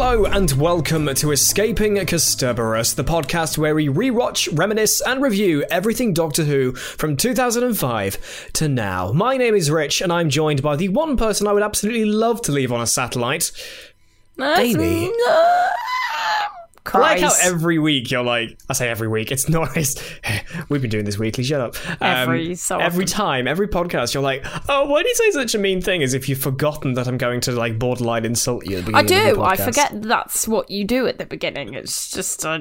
Hello and welcome to Escaping Kasterborous, the podcast where we rewatch, reminisce, and review everything Doctor Who from 2005 to now. My name is Rich, and I'm joined by the one person I would absolutely love to leave on a satellite, Amy. I like how every week you're like, I say every week, it's not, it's, we've been doing this weekly, shut up. Um, Every so Every often. time, every podcast, you're like, oh, why do you say such a mean thing? As if you've forgotten that I'm going to like borderline insult you at the I beginning of the do. I forget that's what you do at the beginning. It's just, uh,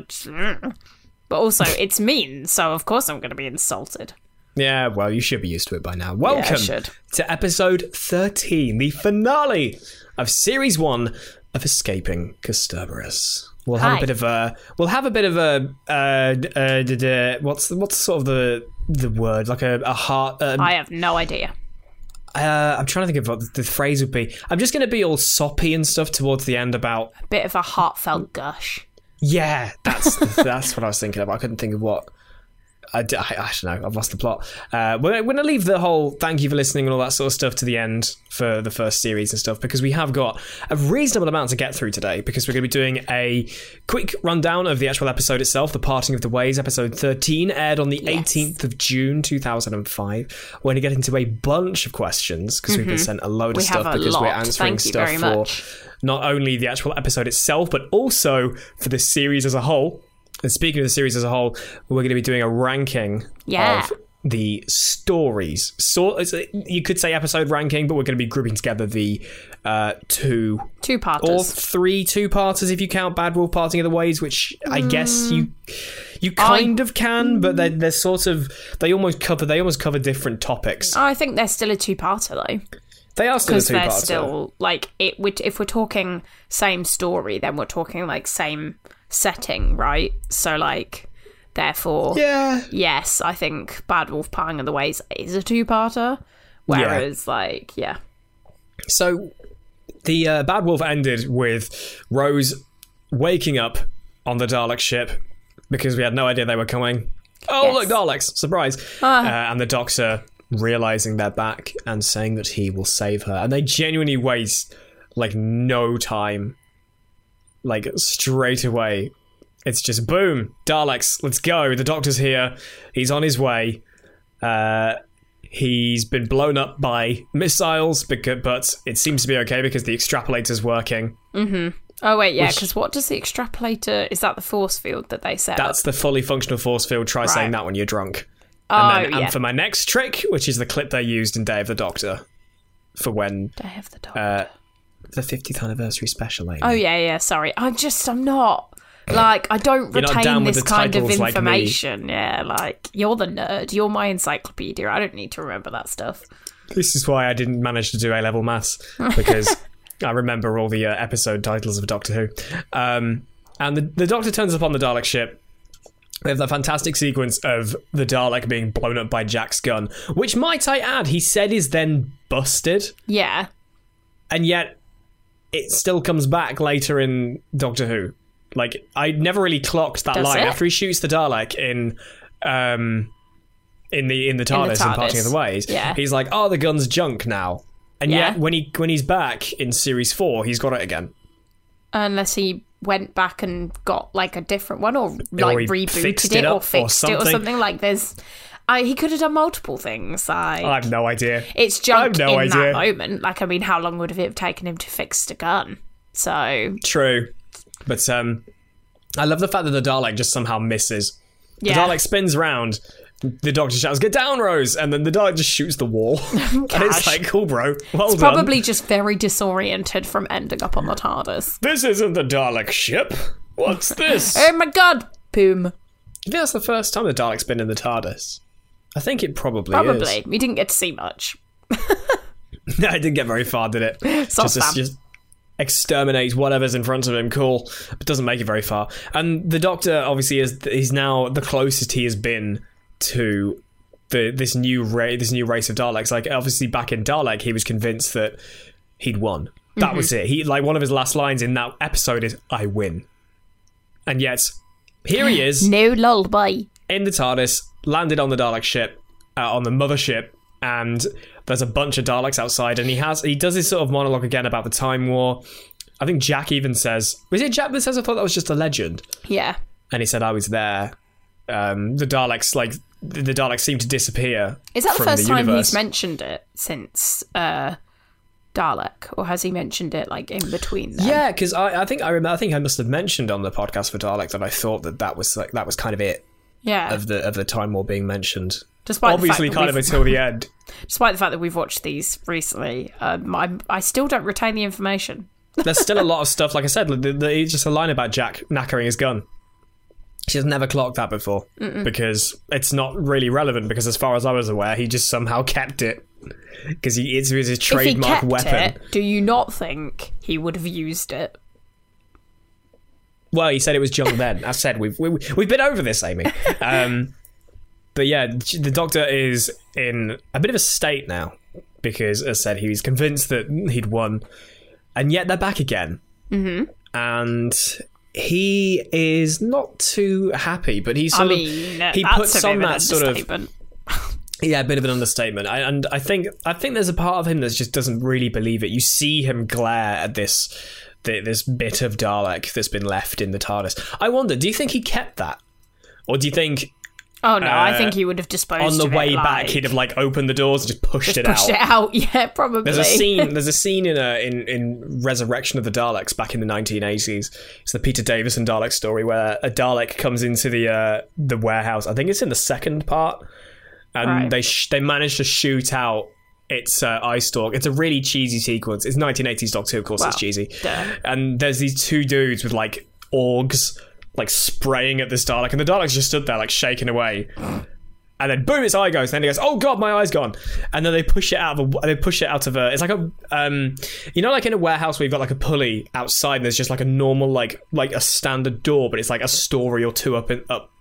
but also it's mean, so of course I'm going to be insulted. Yeah, well, you should be used to it by now. Welcome should. to episode 13, the finale of series one of Escaping Kasterborous. We'll have Hi. a bit of a. We'll have a bit of a. Uh, uh, d- d- what's the, what's sort of the the word like a, a heart. Uh, I have no idea. uh, I'm trying to think of what the phrase would be. I'm just going to be all soppy and stuff towards the end about. A bit of a heartfelt gush. Yeah, that's that's what I was thinking of. I couldn't think of what. I, I, I don't know. I've lost the plot. Uh, we're, we're going to leave the whole thank you for listening and all that sort of stuff to the end for the first series and stuff because we have got a reasonable amount to get through today because we're going to be doing a quick rundown of the actual episode itself. The Parting of the Ways, episode 13, aired on the 18th of June 2005. We're going to get into a bunch of questions because we've been sent a load Mm-hmm. We of stuff because we're answering stuff for much. not only the actual episode itself, but also for the series as a whole. And speaking of the series as a whole, we're going to be doing a ranking Yeah. of the stories. So you could say episode ranking, but we're going to be grouping together the uh, two Two or three two-parters if you count Bad Wolf Parting of the Ways, which I Mm. guess you you kind of can, but they're, they're sort of they almost cover they almost cover different topics. Oh, I think they're still a two-parter though, They are still because they're still like it. would- If we're talking same story, then we're talking like same setting, right? So like, therefore, yeah. yes, I think Bad Wolf Parting of the Ways is a two-parter. Whereas, like, yeah, So the uh, Bad Wolf ended with Rose waking up on the Dalek ship because we had no idea they were coming. Oh, Yes. look, Daleks! Surprise! Ah. Uh, and the Doctor realizing they're back and saying that he will save her. And they genuinely waste like no time. Like straight away. It's just boom, Daleks, let's go. The Doctor's here. He's on his way. Uh, he's been blown up by missiles, because, but it seems to be okay because the extrapolator's working. Mm-hmm. Oh wait, yeah, because what does the extrapolator? Is that the force field that they set? That's up? the fully functional force field. Try saying that when you're drunk. Oh And then yeah. and for my next trick, which is the clip they used in Day of the Doctor, for when Day of the Doctor. uh, the 50th anniversary special. Amy. oh yeah, yeah. Sorry, I'm just I'm not like I don't retain this kind of titles like information. yeah, like you're the nerd. You're my encyclopedia. I don't need to remember that stuff. This is why I didn't manage to do A level maths because I remember all the uh, episode titles of Doctor Who. Um, and the, the Doctor turns up on the Dalek ship, We have the fantastic sequence of the Dalek being blown up by Jack's gun, which might I add, he said is then busted, Yeah. and yet it still comes back later in Doctor Who. Like I never really clocked that Does line it? after he shoots the Dalek in um in the in the TARDIS and parting of the ways. Yeah. He's like, "Oh, the gun's junk now." And Yeah. yet when he when he's back in series 4, he's got it again. Unless he went back and got like a different one or like he rebooted fixed it, it or up or fixed it or something. something. Like there's I, he could have done multiple things. Like I have no idea. it's junk no in idea. that moment. Like I mean, how long would it have taken him to fix the gun? So True. But um I love the fact that the Dalek just somehow misses. yeah, The Dalek spins round. The Doctor shouts, "Get down, Rose!" And then the Dalek just shoots the wall, and it's like, "Cool, bro. Well done." probably just very disoriented from ending up on the TARDIS. This isn't the Dalek ship. What's this? Oh my god, boom! I think that's the first time the Dalek's been in the TARDIS. I think it probably, Probably we didn't get to see much. No, I didn't get very far, did it? Just, stamp. just exterminates whatever's in front of him. Cool, but doesn't make it very far. And the Doctor obviously is he's now the closest he has been to the this new ra- this new race of Daleks. Like obviously back in Dalek, he was convinced that he'd won. That was Mm-hmm. it. He like one of his last lines in that episode is "I win," and yet here he is. No lullaby. in the TARDIS, landed on the Dalek ship, uh, on the mothership, and there's a bunch of Daleks outside, and he has he does this sort of monologue again about the Time War. I think Jack even says, "Was it Jack that says I thought that was just a legend?" Yeah, And he said, "I was there." Um, the Daleks, like the the Daleks, seem to disappear. is that the first time universe. he's mentioned it since uh, Dalek, or has he mentioned it like in between? Them? Yeah, because I, I think I remember. I think I must have mentioned on the podcast for Dalek that I thought that that was like that was kind of it yeah. of the of the Time War being mentioned. Despite Obviously, the kind of until the end. despite the fact that we've watched these recently, um, I I still don't retain the information. There's still a lot of stuff. Like I said, the, the, just a line about Jack knackering his gun. She has never clocked that before because it's not really relevant. Because as far as I was aware, he just somehow kept it because he it's his trademark weapon. it, do you not think he would have used it? Well, he said it was junk then. I said we've we, we've been over this, Amy. Um, but yeah, the Doctor is in a bit of a state now because, as I said, he was convinced that he'd won, and yet they're back again. Mm-hmm. And he is not too happy, but he's I mean, of he puts on that sort of yeah, a bit of an understatement. I, and I think I think there's a part of him that just doesn't really believe it. You see him glare at this th- this bit of Dalek that's been left in the TARDIS. I wonder, do you think he kept that, or do you think Oh no, I uh, think he would have disposed of it. on the way it, back he'd have like opened the doors and just pushed just it pushed out? it out. Yeah, probably. There's a scene. There's a scene in a in, in Resurrection of the Daleks back in the 1980s. It's the Peter Davison Dalek story where a Dalek comes into the uh, the warehouse. I think it's in the second part, and Right. they sh- they manage to shoot out its uh, eye stalk. It's a really cheesy sequence. It's 1980s Doctor Who, of course. it's cheesy. duh. And there's these two dudes with like orgs like spraying at this Dalek, and the Dalek's just stood there like shaking away. And then boom, its eye goes. And then he goes, "Oh god, my eye's gone." And then they push it out of a. They push it out of a. It's like a. Um, you know, like in a warehouse where you've got like a pulley outside, and there's just like a normal, like like a standard door, but it's like a story or two up in up,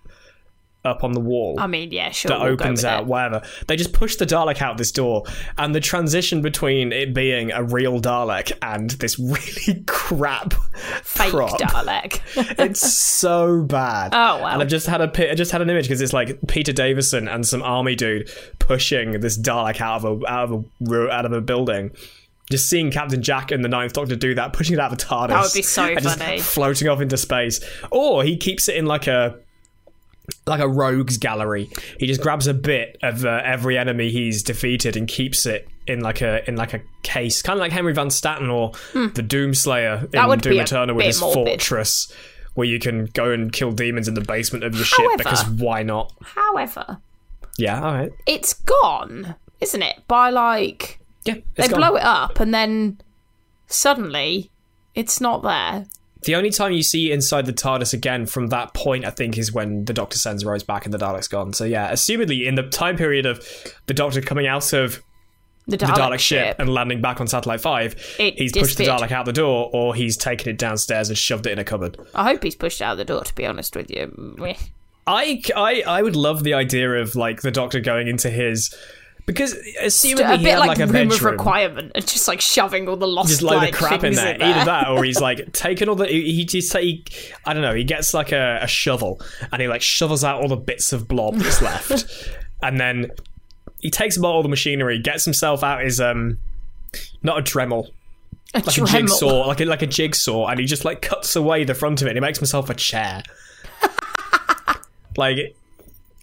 up on the wall I mean, yeah, sure. that we'll opens out, it. whatever. They just push the Dalek out this door, and the transition between it being a real Dalek and this really crap Fake prop. Dalek. it's so bad. Oh, wow. And I've just had a I just had an image because it's like Peter Davison and some army dude pushing this Dalek out of a out of a out of a building. Just seeing Captain Jack and the Ninth Doctor do that, pushing it out of the TARDIS. That would be so funny. floating off into space. Or he keeps it in like a like a rogues gallery. He just grabs a bit of uh, every enemy he's defeated and keeps it in like a in like a case, kind of like Henry Van Statten or the Doomslayer in Hmm. That would Doom Eternal with his morbid. fortress, where you can go and kill demons in the basement of your ship because why not? However, Yeah, all right. it's gone, isn't it? By like Yeah, they gone. blow it up and then suddenly it's not there. The only time you see inside the TARDIS again from that point, I think, is when the Doctor sends Rose back and the Dalek's gone. So yeah, assumedly in the time period of the Doctor coming out of The the Dalek, Dalek ship and landing back on Satellite 5, It he's pushed the. Dalek out the door or he's taken it downstairs and shoved it in a cupboard. I hope he's pushed out the door. To be honest with you, I, I I would love the idea of like the doctor going into his because assuming a he bit like, like, a room bedroom, of requirement and just like shoving all the lost just load like, of crap in things there. Either that, or he's like taking all the. He, just he, I don't know. He gets like a, a shovel and he like shovels out all the bits of blob that's left, and then he takes about all the machinery, gets himself out his um, not a Dremel, a like a jigsaw, like a, like a jigsaw, and he just like cuts away the front of it. and He makes himself a chair, like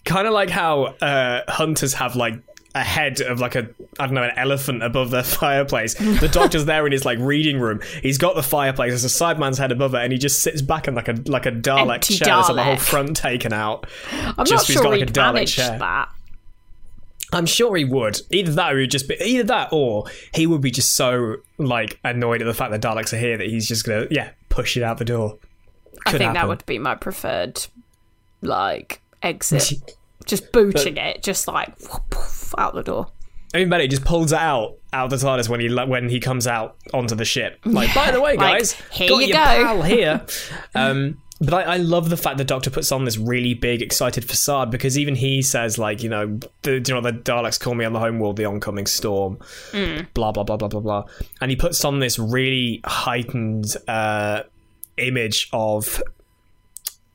kind of like how uh, hunters have like a head of like a I don't know an elephant above their fireplace. The doctor's there in his like reading room. He's got the fireplace. There's a sideman's head above it, and he just sits back in like a like a Dalek Empty chair. There's like the whole front taken out. I'm just not he's sure got, like, a he'd chair. that. I'm sure he would. Either that, or he'd just be either that, or he would be just so like annoyed at the fact that Daleks are here that he's just gonna yeah push it out the door. I Could think that would be my preferred like exit. just booting it, just like whoop, poof, out the door. I mean, Benny just pulls it out out of the TARDIS when he when he comes out onto the ship. Like, by the way, Like, guys, here got you your go." pal here. um, but I, I love the fact the Doctor puts on this really big, excited facade because even he says, like, you know, the you know the Daleks call me on the home world, the oncoming storm, Mm. blah blah blah blah blah blah, and he puts on this really heightened uh, image of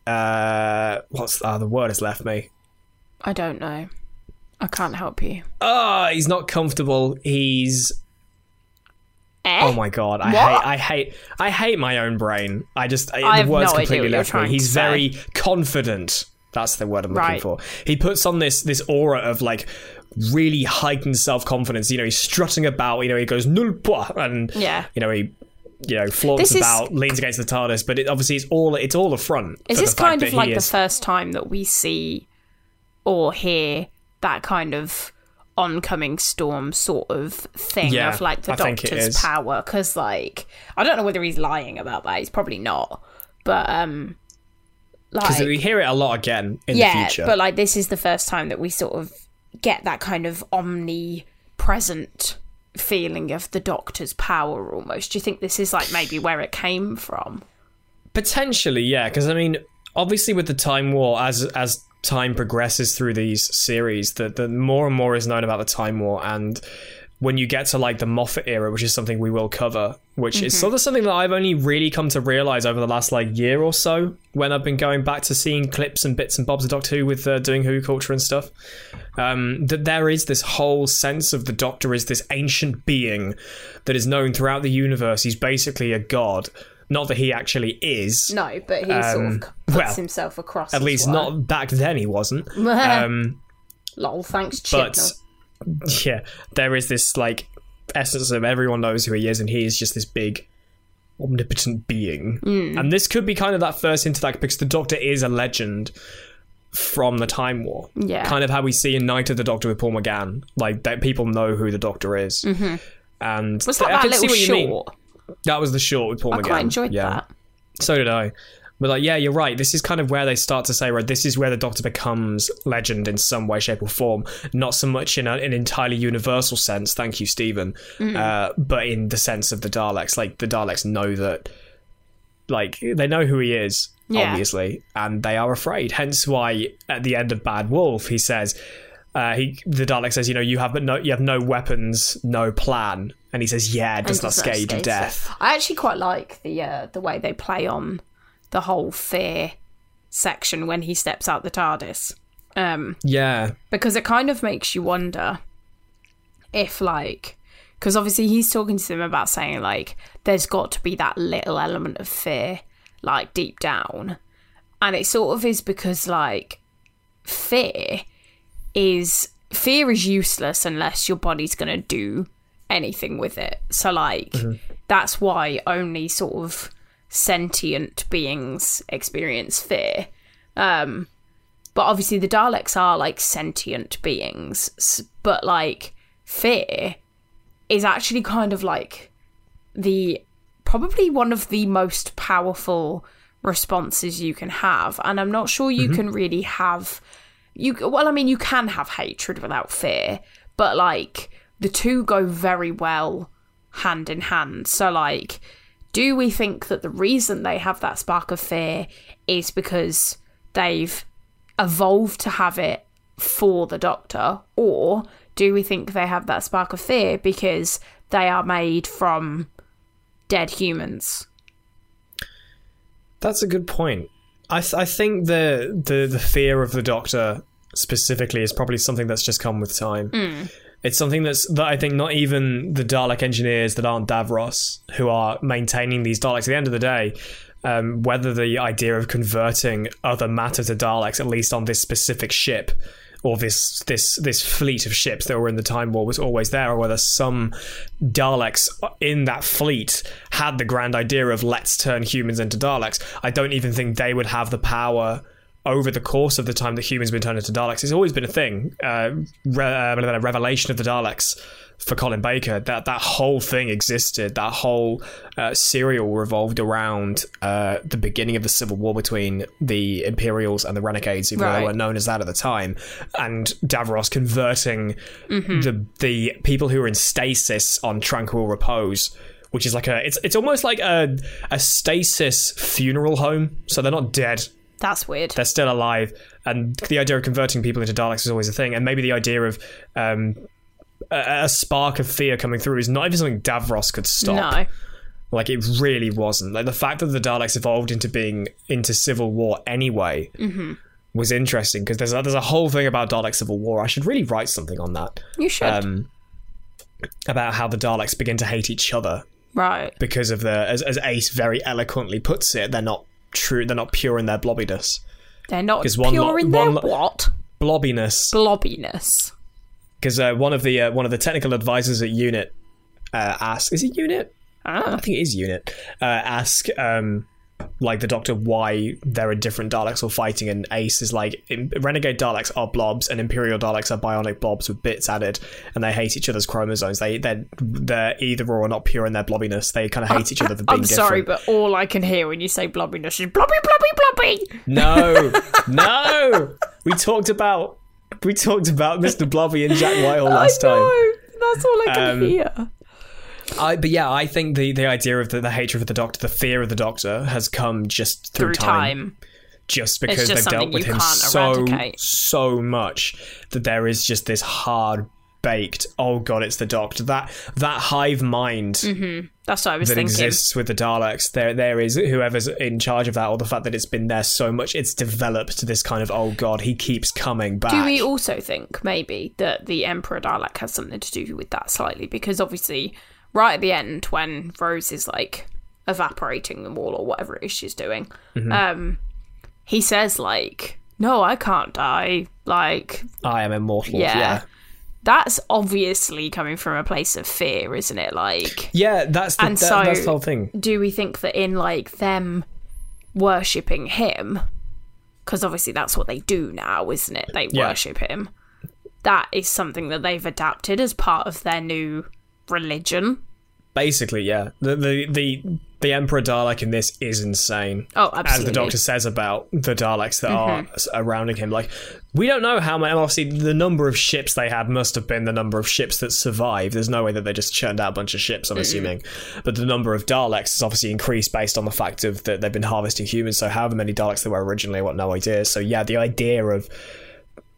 uh, what's uh, the word has left me. I don't know. I can't help you. Oh, he's not comfortable. He's Eh? Oh my god, I What? hate, I hate, I hate my own brain. I just, I, I have the words no completely left me. He's say. very confident. That's the word I'm looking Right. for. He puts on this this aura of like really heightened self confidence. You know, he's strutting about. You know, he goes null and Yeah. you know he. You know, flaunts This is- about, leans against the TARDIS, but it, obviously it's all it's all a front. Is this kind of like the first time that we see or hear that kind of oncoming storm sort of thing Yeah, of like the I doctor's power? Because like I don't know whether he's lying about that. He's probably not, but um, because like we hear it a lot again in yeah, the future. but like this is the first time that we sort of get that kind of omnipresent feeling of the doctor's power almost. Do you think this is like maybe where it came from? Potentially, yeah, because I mean, obviously, with the Time War, as as time progresses through these series, that the more and more is known about the Time War, and when you get to like the Moffat era, which is something we will cover, which is sort of something that I've only really come to realize over the last like year or so when I've been going back to seeing clips and bits and bobs of Doctor Who with uh, doing Who culture and stuff. Um, that there is this whole sense of the Doctor is this ancient being that is known throughout the universe. He's basically a god. Not that he actually is. No, but he sort Um, of puts well, himself across. At least well. not back then he wasn't. um, Lol, thanks, but Chibnall. yeah, there is this like essence of everyone knows who he is, and he is just this big, omnipotent being. Hmm. And this could be kind of that first into that because the Doctor is a legend from the Time War. Yeah. kind of how we see in Night of the Doctor with Paul McGann. Like that, people know who the Doctor is. Mm-hmm. And Was that I that can see little what you mean. short? That was the short with Paul I McGann. quite enjoyed yeah. that. So did I. But like, yeah, you're right. This is kind of where they start to say, right, this is where the Doctor becomes legend in some way, shape, or form. Not so much in a, an entirely universal sense. Thank you, Stephen. Mm. Uh, but in the sense of the Daleks, like the Daleks know that, like they know who he is, Yeah. obviously, and they are afraid. Hence why at the end of Bad Wolf, he says. Uh, he the Dalek says, you know, you have but no, you have no weapons, no plan, and he says, yeah, does not scare you to death. I actually quite like the uh, the way they play on the whole fear section when he steps out the TARDIS. Um, Yeah, because it kind of makes you wonder if like because obviously he's talking to them about saying like there's got to be that little element of fear like deep down and it sort of is because like fear is fear is useless unless your body's going to do anything with it. So like that's why only sort of sentient beings experience fear. Um but obviously the Daleks are like sentient beings, but like fear is actually kind of like the probably one of the most powerful responses you can have, and I'm not sure you can really have you. Well, I mean, you can have hatred without fear, but like the two go very well hand in hand. So like. Do we think that the reason they have that spark of fear is because they've evolved to have it for the Doctor, or do we think they have that spark of fear because they are made from dead humans? That's a good point. I th- I think the the the fear of the Doctor specifically is probably something that's just come with time. It's something that's that I think not even the Dalek engineers that aren't Davros who are maintaining these Daleks. At the end of the day, um, whether the idea of converting other matter to Daleks, at least on this specific ship, or this this this fleet of ships that were in the Time War was always there, or whether some Daleks in that fleet had the grand idea of let's turn humans into Daleks. I don't even think they would have the power over the course of the time that humans have been turned into Daleks. It's always been a thing. Uh, re- uh, revelation of the Daleks for Colin Baker. That that whole thing existed. That whole uh, serial revolved around uh, the beginning of the civil war between the Imperials and the Renegades, even though Right. they weren't known as that at the time. And Davros converting the the people who are in stasis on tranquil repose. Which is like a, it's it's almost like a a stasis funeral home. So they're not dead, That's weird. they're still alive. And the idea of converting people into Daleks is always a thing. And maybe the idea of um, a, a spark of fear coming through is not even something Davros could stop. no. Like it really wasn't. Like the fact that the Daleks evolved into being into civil war anyway was interesting because there's a, there's a whole thing about Dalek civil war. I should really write something on that. You should. Um, about how the Daleks begin to hate each other right. because of the as, as Ace very eloquently puts it, they're not true. They're not pure in their blobbiness. They're not one pure lo- in their one lo- what? Blobbiness. Blobbiness. Because uh, one of the uh, one of the technical advisors at Unit uh, asked, "Is it Unit? Ah. I think it is Unit." Uh, ask um, like the Doctor why there are different Daleks all fighting, and Ace is like, "Renegade Daleks are blobs, and Imperial Daleks are bionic blobs with bits added, and they hate each other's chromosomes. They they're they're either or not pure in their blobbiness. They kind of hate each other for being I'm sorry, different." but all I can hear when you say blobbiness is blobby, blobby, blobby. No, no. We talked about we talked about Mr. Blobby and Jack Whitehall last I time. That's all I can Um, hear. I, but yeah, I think the, the idea of the, the hatred of the Doctor, the fear of the Doctor, has come just through, Through time. Just because just they've dealt with him so eradicate. so much that there is just this hard baked. Oh god, it's the Doctor. That that hive mind That's what I was that thinking. exists with the Daleks. There there is whoever's in charge of that, or the fact that it's been there so much, it's developed to this kind of oh god, he keeps coming back. Do we also think maybe that the Emperor Dalek has something to do with that slightly? Because obviously, right at the end, when Rose is like evaporating the wall or whatever it is she's doing, Mm-hmm. um, he says like, "No, I can't die." Like, I am immortal. yeah. yeah. That's obviously coming from a place of fear, isn't it? Like, Yeah, that's the, And that- so- that's the whole thing. do we think that in like them worshipping him because obviously that's what they do now isn't it they Yeah. worship him that is something that they've adapted as part of their new religion Basically, yeah. The the the, the Emperor Dalek in this is insane. Oh, As absolutely. Mm-hmm. the Doctor says about the Daleks that are surrounding him, like we don't know how many. Obviously, the number of ships they had must have been the number of ships that survived. There's no way that they just churned out a bunch of ships. I'm assuming, but the number of Daleks has obviously increased based on the fact of that they've been harvesting humans. So, however many Daleks there were originally, I got no idea. So, yeah, the idea of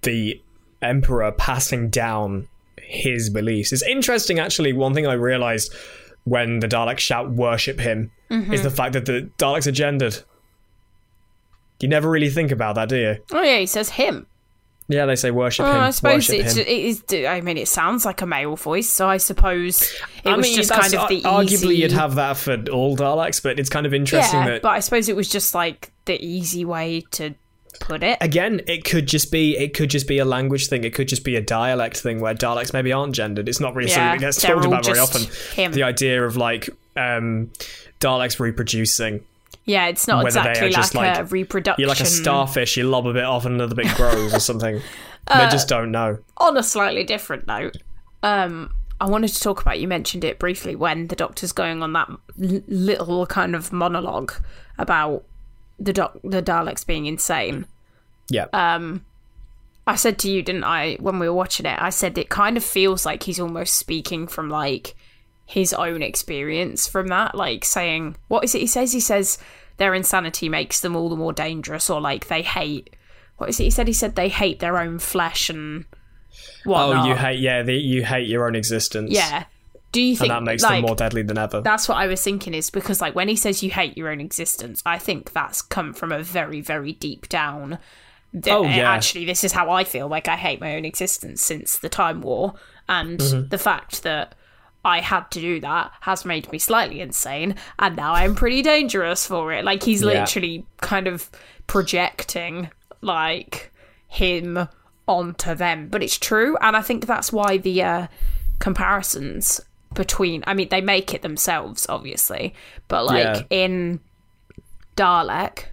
the Emperor passing down his beliefs is interesting. Actually, one thing I realized when the Daleks shout "worship him" Mm-hmm. is the fact that the Daleks are gendered. You never really think about that, do you? oh yeah he says him Yeah, they say worship oh, him. i suppose it's, it is i mean it sounds like a male voice so i suppose it I was mean, just kind of the easy arguably easy you'd have that for all Daleks, but it's kind of interesting yeah that but i suppose it was just like the easy way to put it again, it could just be it could just be a language thing. It could just be a dialect thing where Daleks maybe aren't gendered. It's not really Yeah, something that gets talked about very often. him. The idea of like um, Daleks reproducing. yeah it's not whether exactly just like, a reproduction You're like a starfish. You lob a bit off and another bit grows or something. Uh, they just don't know. on a slightly different note, um, I wanted to talk about. You mentioned it briefly when the doctor's going on that little kind of monologue about the doc- the Daleks being insane. Yeah. uh, I said to you, didn't I, when we were watching it? I said it kind of feels like he's almost speaking from like his own experience from that, like saying, what is it he says? He says their insanity makes them all the more dangerous, or like they hate what is it? He said he said they hate their own flesh and Oh, you hate yeah, the, you hate your own existence. yeah. Do you think and that makes like, them more deadly than ever. That's what I was thinking is because like when he says you hate your own existence, I think that's come from a very very deep down. Oh, yeah. Actually, this is how I feel. Like I hate my own existence since the Time War, and Mm-hmm. the fact that I had to do that has made me slightly insane, and now I'm pretty dangerous for it. Like he's Yeah. literally kind of projecting like him onto them, but it's true, and I think that's why the uh, comparisons between I mean they make it themselves obviously but like Yeah. in Dalek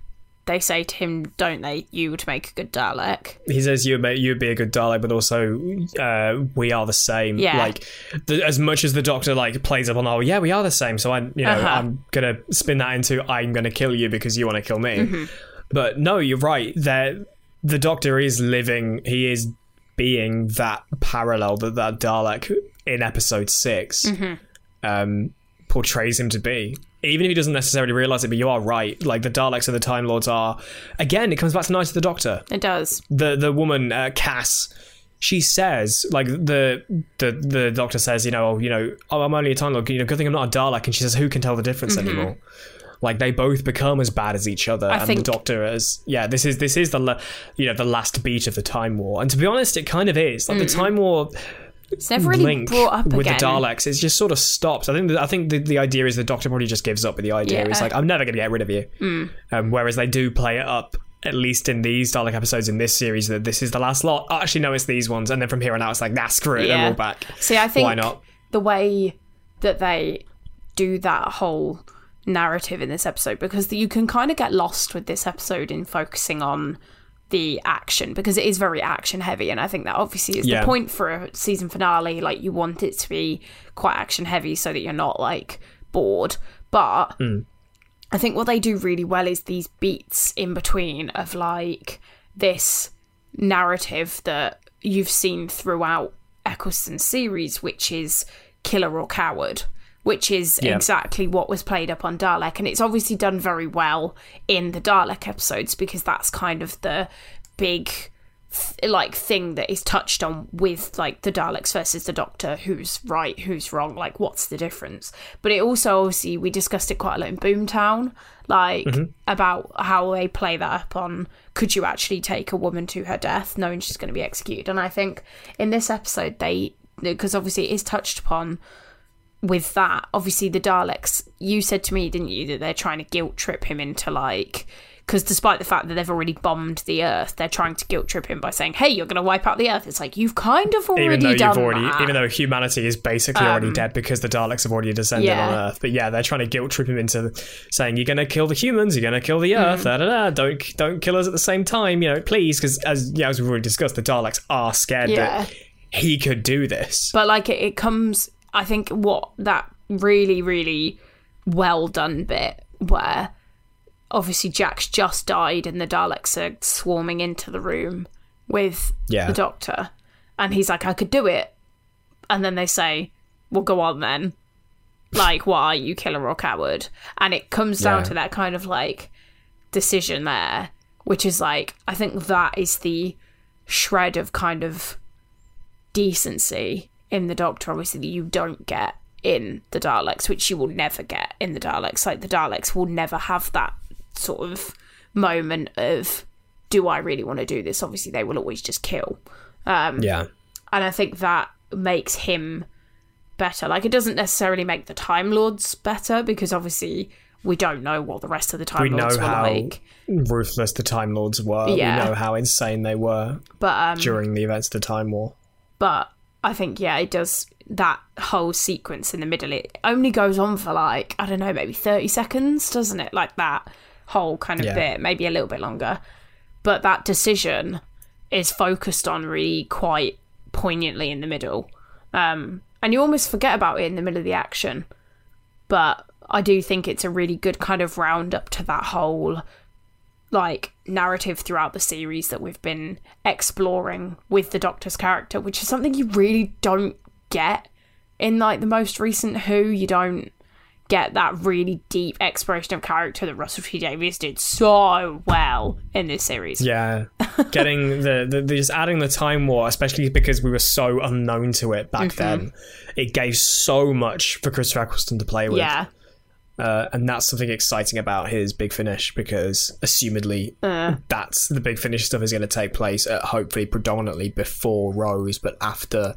they say to him don't they you would make a good Dalek he says you would you'd be a good Dalek, but also uh, we are the same. Yeah. Like the, as much as the Doctor like plays up on, oh yeah, we are the same. So I, you know, Uh-huh. I'm gonna spin that into I'm gonna kill you because you want to kill me. Mm-hmm. But no, you're right. That the Doctor is living. He is being that parallel that that Dalek in Episode 6 Mm-hmm. um, portrays him to be. Even if he doesn't necessarily realize it, but you are right. Like the Daleks and the Time Lords are. Again, it comes back to Night of the Doctor it does the the woman uh, Cass she says like the the the doctor says you know oh, you know oh I'm only a time lord you know good thing I'm not a Dalek and she says who can tell the difference anymore like they both become as bad as each other Mm-hmm. I and think- the doctor as yeah this is this is the you know the last beat of the time war and to be honest it kind of is like the time war it's never really brought up with again the Daleks it's just sort of stops I think the, I think the, the idea is the doctor probably just gives up with the idea Yeah. Mm. like I'm never going to get rid of you um, whereas they do play it up at least in these Dalek episodes in this series that this is the last lot. Oh, actually, no, it's these ones, and then from here on out, it's like nah, screw it, they're all back. see I think Why not? the way that they do that whole narrative in this episode because you can kind of get lost with this episode in focusing on the action because it is very action heavy and I think that obviously is Yeah. the point for a season finale like you want it to be quite action heavy so that you're not like bored but Hmm. I think what they do really well is these beats in between of like this narrative that you've seen throughout Eccleston's series, which is killer or coward, which is Yeah. exactly what was played up on Dalek. And it's obviously done very well in the Dalek episodes because that's kind of the big like thing that is touched on with like the Daleks versus the Doctor, who's right, who's wrong, like what's the difference. But it also obviously we discussed it quite a lot in Boomtown, like mm-hmm. about how they play that up on could you actually take a woman to her death knowing she's going to be executed. And I think in this episode they because obviously it is touched upon with that, obviously the Daleks, you said to me, didn't you, that they're trying to guilt trip him into like, because despite the fact that they've already bombed the Earth, they're trying to guilt trip him by saying, "Hey, you're going to wipe out the Earth." It's like you've kind of already Even though done you've already, that. Um, even though humanity is basically already dead because the Daleks have already descended Yeah. on Earth, but yeah, they're trying to guilt trip him into saying you're going to kill the humans, you're going to kill the Mm. Earth, da, da, da, don't don't kill us at the same time, you know, please, because as yeah, as we've already discussed, the Daleks are scared Yeah. that he could do this. but like it, it comes i think what that really really well done bit where obviously jack's just died and the daleks are swarming into the room with Yeah. the doctor. And he's like i could do it. And then they say well go on then. Like why? Are you killer or coward. And it comes down Yeah. to that kind of like decision there which is like i think that is the shred of kind of decency in the Doctor, obviously, that you don't get in the Daleks, which you will never get in the Daleks. Like, the Daleks will never have that sort of moment of, do I really want to do this? Obviously, they will always just kill. Um, yeah, and I think that makes him better. Like, it doesn't necessarily make the Time Lords better because obviously we don't know what the rest of the Time we know Lords were how like. ruthless the Time Lords were. Yeah. We know how insane they were But um, during the events of the Time War. but I think yeah, it does that whole sequence in the middle. It only goes on for like I don't know, maybe thirty seconds, doesn't it? Like that whole kind of Yeah. bit, maybe a little bit longer. But that decision is focused on really quite poignantly in the middle, um, and you almost forget about it in the middle of the action. But I do think it's a really good kind of roundup to that whole like narrative throughout the series that we've been exploring with the Doctor's character, which is something you really don't get in like the most recent Who. You don't get that really deep exploration of character that Russell T Davies did so well in this series. Yeah, getting the, the, the just adding the time war, especially because we were so unknown to it back Mm-hmm. then. It gave so much for Christopher Eccleston to play with. Yeah. Uh, and that's something exciting about his big finish because, assumedly, Uh. that's the big finish stuff is going to take place at hopefully predominantly before Rose, but after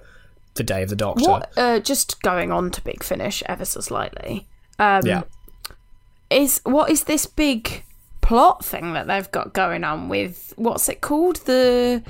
the Day of the Doctor. What? Uh, just going on to Big Finish ever so slightly. Um, Yeah, is what is this big plot thing that they've got going on with what's it called the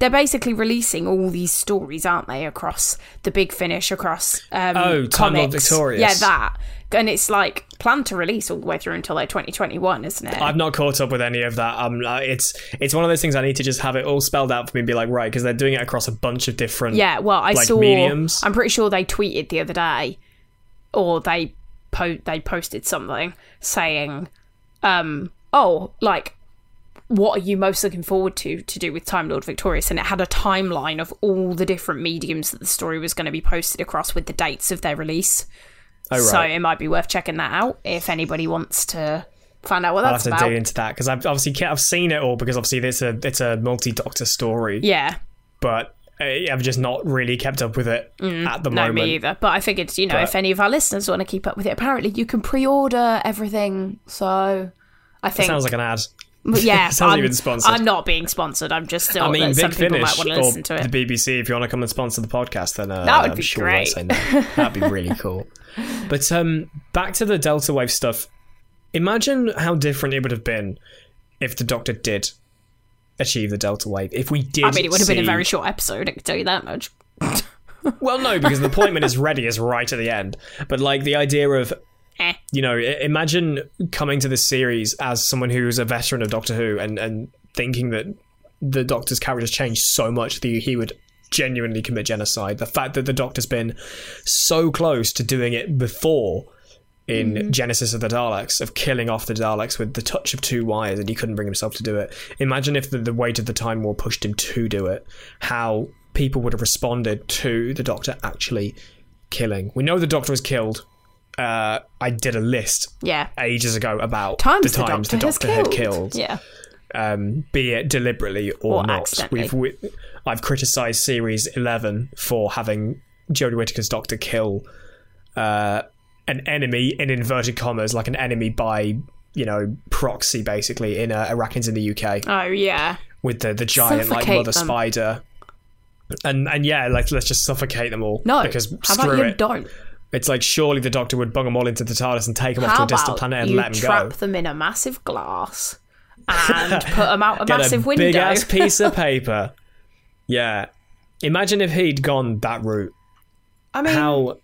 they're basically releasing all these stories aren't they across the big finish across um Oh, Time Lord comics. Victorious. yeah that and it's like planned to release all the way through until like 2021 isn't it I've not caught up with any of that. Um, it's it's one of those things I need to just have it all spelled out for me and be like, right, because they're doing it across a bunch of different. yeah well i like, saw mediums. i'm pretty sure they tweeted the other day or they po- they posted something saying um oh like what are you most looking forward to to do with Time Lord Victorious? And it had a timeline of all the different mediums that the story was going to be posted across with the dates of their release. Oh, right. So it might be worth checking that out if anybody wants to find out what that's about. I'll that's have to about. dig into that because I've obviously I've seen it all because obviously it's a it's a multi doctor story, yeah, but uh, I've just not really kept up with it at the no, moment. me either. But I figured, you know, But- if any of our listeners want to keep up with it, apparently you can pre-order everything. So I think, Sounds like an ad. Yeah, I'm, even sponsored. I'm not being sponsored. I'm just still. I mean, that some Big people Finish might want to or listen to it. the BBC. If you want to come and sponsor the podcast, then uh, That would I'm be sure great. say no. That'd be really cool. But um, back to the Delta Wave stuff. Imagine how different it would have been if the Doctor did achieve the Delta Wave. If we did, I mean, it would have been a very short episode. I can tell you that much. Well, no, because the appointment is ready is right at the end. But like the idea of, Eh. you know, imagine coming to this series as someone who's a veteran of Doctor Who and and thinking that the Doctor's character has changed so much that he would genuinely commit genocide. The fact that the Doctor's been so close to doing it before. In Genesis of the Daleks, of killing off the Daleks with the touch of two wires, and he couldn't bring himself to do it. Imagine if the, the weight of the Time War pushed him to do it. How people would have responded to the Doctor actually killing. We know the Doctor was killed. Uh, I did a list Yeah. ages ago about Times the times the Doctor, has had killed, Yeah. um, be it deliberately or, Or not. We've we, I've criticised series eleven for having Jodie Whittaker's Doctor kill uh, an enemy in inverted commas, like an enemy by you know proxy, basically in uh, Arachnids in the UK Oh yeah. with the the giant like mother them. spider. And and yeah, like let's just suffocate them all. No. because How about you it. don't? It's like surely the Doctor would bung them all into the TARDIS and take them off to a distant planet and let them go. How trap them in a massive glass and put them out a Get massive a window? big ass piece of paper. Yeah, imagine if he'd gone that route. I mean, How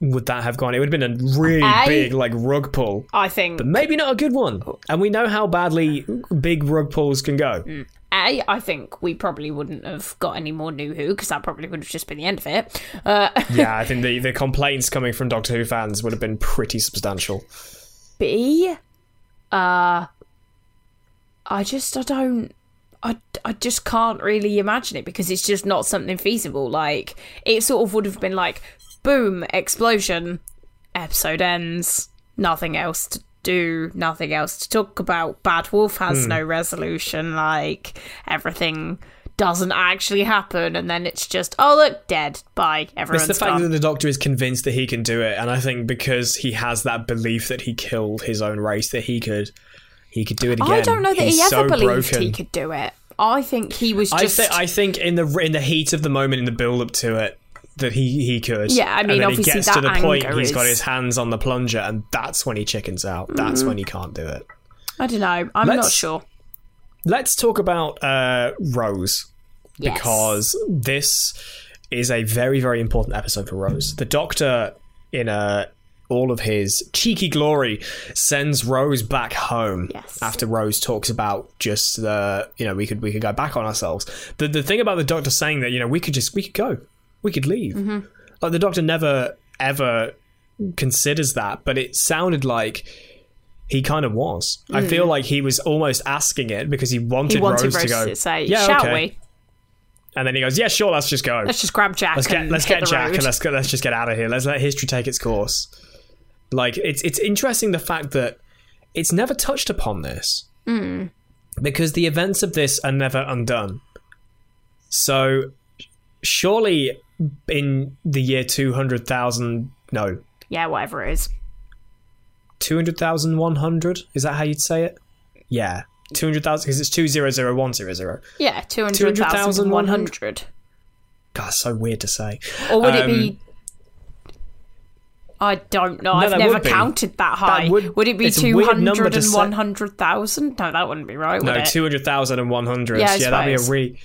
would that have gone? It would have been a really I- big like rug pull, I think but maybe not a good one. Oh. And we know how badly big rug pulls can go. Mm. A, I think we probably wouldn't have got any more New Who because that probably would have just been the end of it. Uh, yeah, I think the, the complaints coming from Doctor Who fans would have been pretty substantial. B, uh, I just I don't. I, I just can't really imagine it because it's just not something feasible. Like it sort of would have been like, boom, explosion, episode ends, nothing else to do, nothing else to talk about. Bad Wolf has Hmm. no resolution. Like everything doesn't actually happen, and then it's just oh look, dead. Bye, It's everyone's the fact gone. that the Doctor is convinced that he can do it, and I think because he has that belief that he killed his own race, that he could, he could do it again. I don't know that He's he ever so believed broken. he could do it. I think he was I, just. th- I think in the in the heat of the moment, in the build up to it, that he he could. Yeah, I mean, and then obviously he gets to the point he's got Mm. his hands on the plunger, and that's when he chickens out. That's when he can't do it. I don't know. I'm not Let's- sure. Let's talk about uh, Rose Yes. because this is a very very important episode for Rose. The Doctor in a all of his cheeky glory sends Rose back home Yes. after Rose talks about just the you know we could we could go back on ourselves. The the thing about the Doctor saying that you know we could just we could go we could leave. Mm-hmm. Like the Doctor never ever considers that, but it sounded like he kind of was. I feel like he was almost asking it because he wanted, Mm. He wanted Rose, Rose to go. to say, yeah, "Shall okay." we? And then he goes, "Yeah, sure, let's just go. Let's just grab Jack Let's get let's get Jack road." and let's go, let's just get out of here. Let's let history take its course." Like it's it's interesting the fact that it's never touched upon this because the events of this are never undone. So surely in the year two hundred thousand, no, Yeah, whatever it is. two hundred thousand one hundred. Is that how you'd say it? Yeah, two hundred thousand because it's two zero zero one zero zero. Yeah, 200,100. God, so weird to say. Or would it Um, be. I don't know. No, I've never counted that high. would- would, it be it's a weird number 200 and 100,000? No, that wouldn't be right, would No, it? two hundred thousand and one hundred. Yeah, I Yeah, that'd be a re.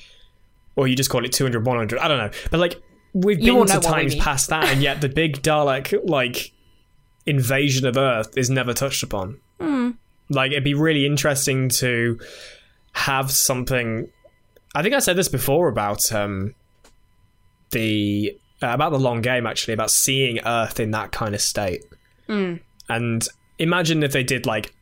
Or you just call it 200, 100. I don't know. But like, we've You been to we times past that, and yet the big Dalek like invasion of Earth is never touched upon. Hmm. Like, it'd be really interesting to have something. I think I said this before about um the uh, about the long game actually about seeing Earth in that kind of state. Hmm. And imagine if they did like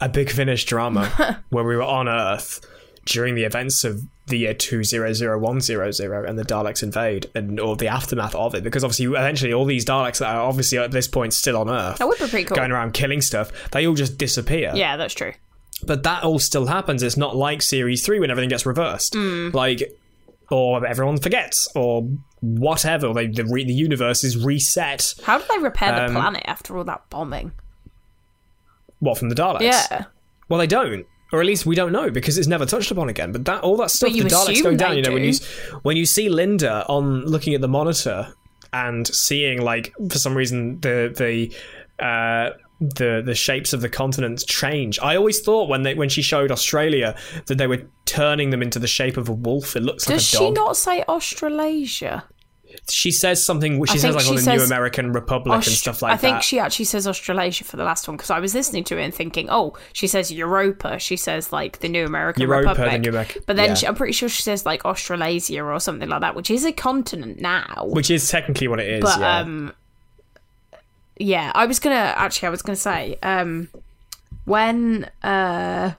a big finish drama where we were on Earth during the events of the year two zero zero one zero zero and the Daleks invade and or the aftermath of it because obviously eventually all these Daleks that are obviously at this point still on Earth That would be pretty cool. going around killing stuff they all just disappear Yeah, that's true. but that all still happens it's not like series 3 when everything gets reversed Hmm. like or everyone forgets or whatever they, the, re- the universe is reset How do they repair the Um, planet after all that bombing? what from the Daleks Yeah. Well, they don't, or at least we don't know because it's never touched upon again. But that all that stuff, the Daleks going down. You know, when you when you see Lynda on looking at the monitor and seeing like for some reason the the uh, the the shapes of the continents change. I always thought when they when she showed Australia that they were turning them into the shape of a wolf. It looks Does like a dog. she not say Australasia? She says something. She I says like she on the New American Republic and stuff like that. I think that. she actually says Australasia for the last one because I was listening to it and thinking, oh, she says Europa. She says like the New American Europa, the Republic. New American- but then yeah. she, I'm pretty sure she says like Australasia or something like that, which is a continent now. which is technically what it is. but yeah. um, yeah, I was gonna actually, I was gonna say um, when uh,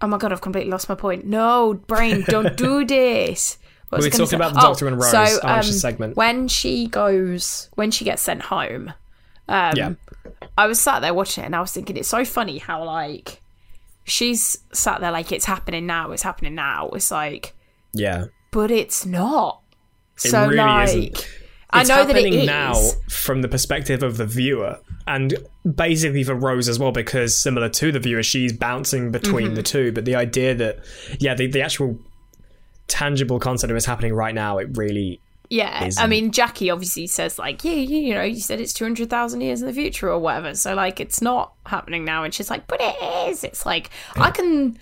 oh my god, I've completely lost my point. No, brain, don't do this. What We I were talking say? about the Doctor and Rose, So, um, segment. when she goes, when she gets sent home, um, yeah. I was sat there watching it and I was thinking it's so funny how like she's sat there like it's happening now, it's happening now. It's like, Yeah. but it's not. It so really like, isn't. I know that it happening now from the perspective of the viewer, and basically for Rose as well, because similar to the viewer, she's bouncing between Mm-hmm. the two. But the idea that, yeah, the, the actual tangible concept of it's happening right now, it really Yeah, I isn't. mean, Jackie obviously says like, yeah, you, you know, you said it's two hundred thousand years in the future or whatever. So like, it's not happening now, and she's like, but it is. It's like I can,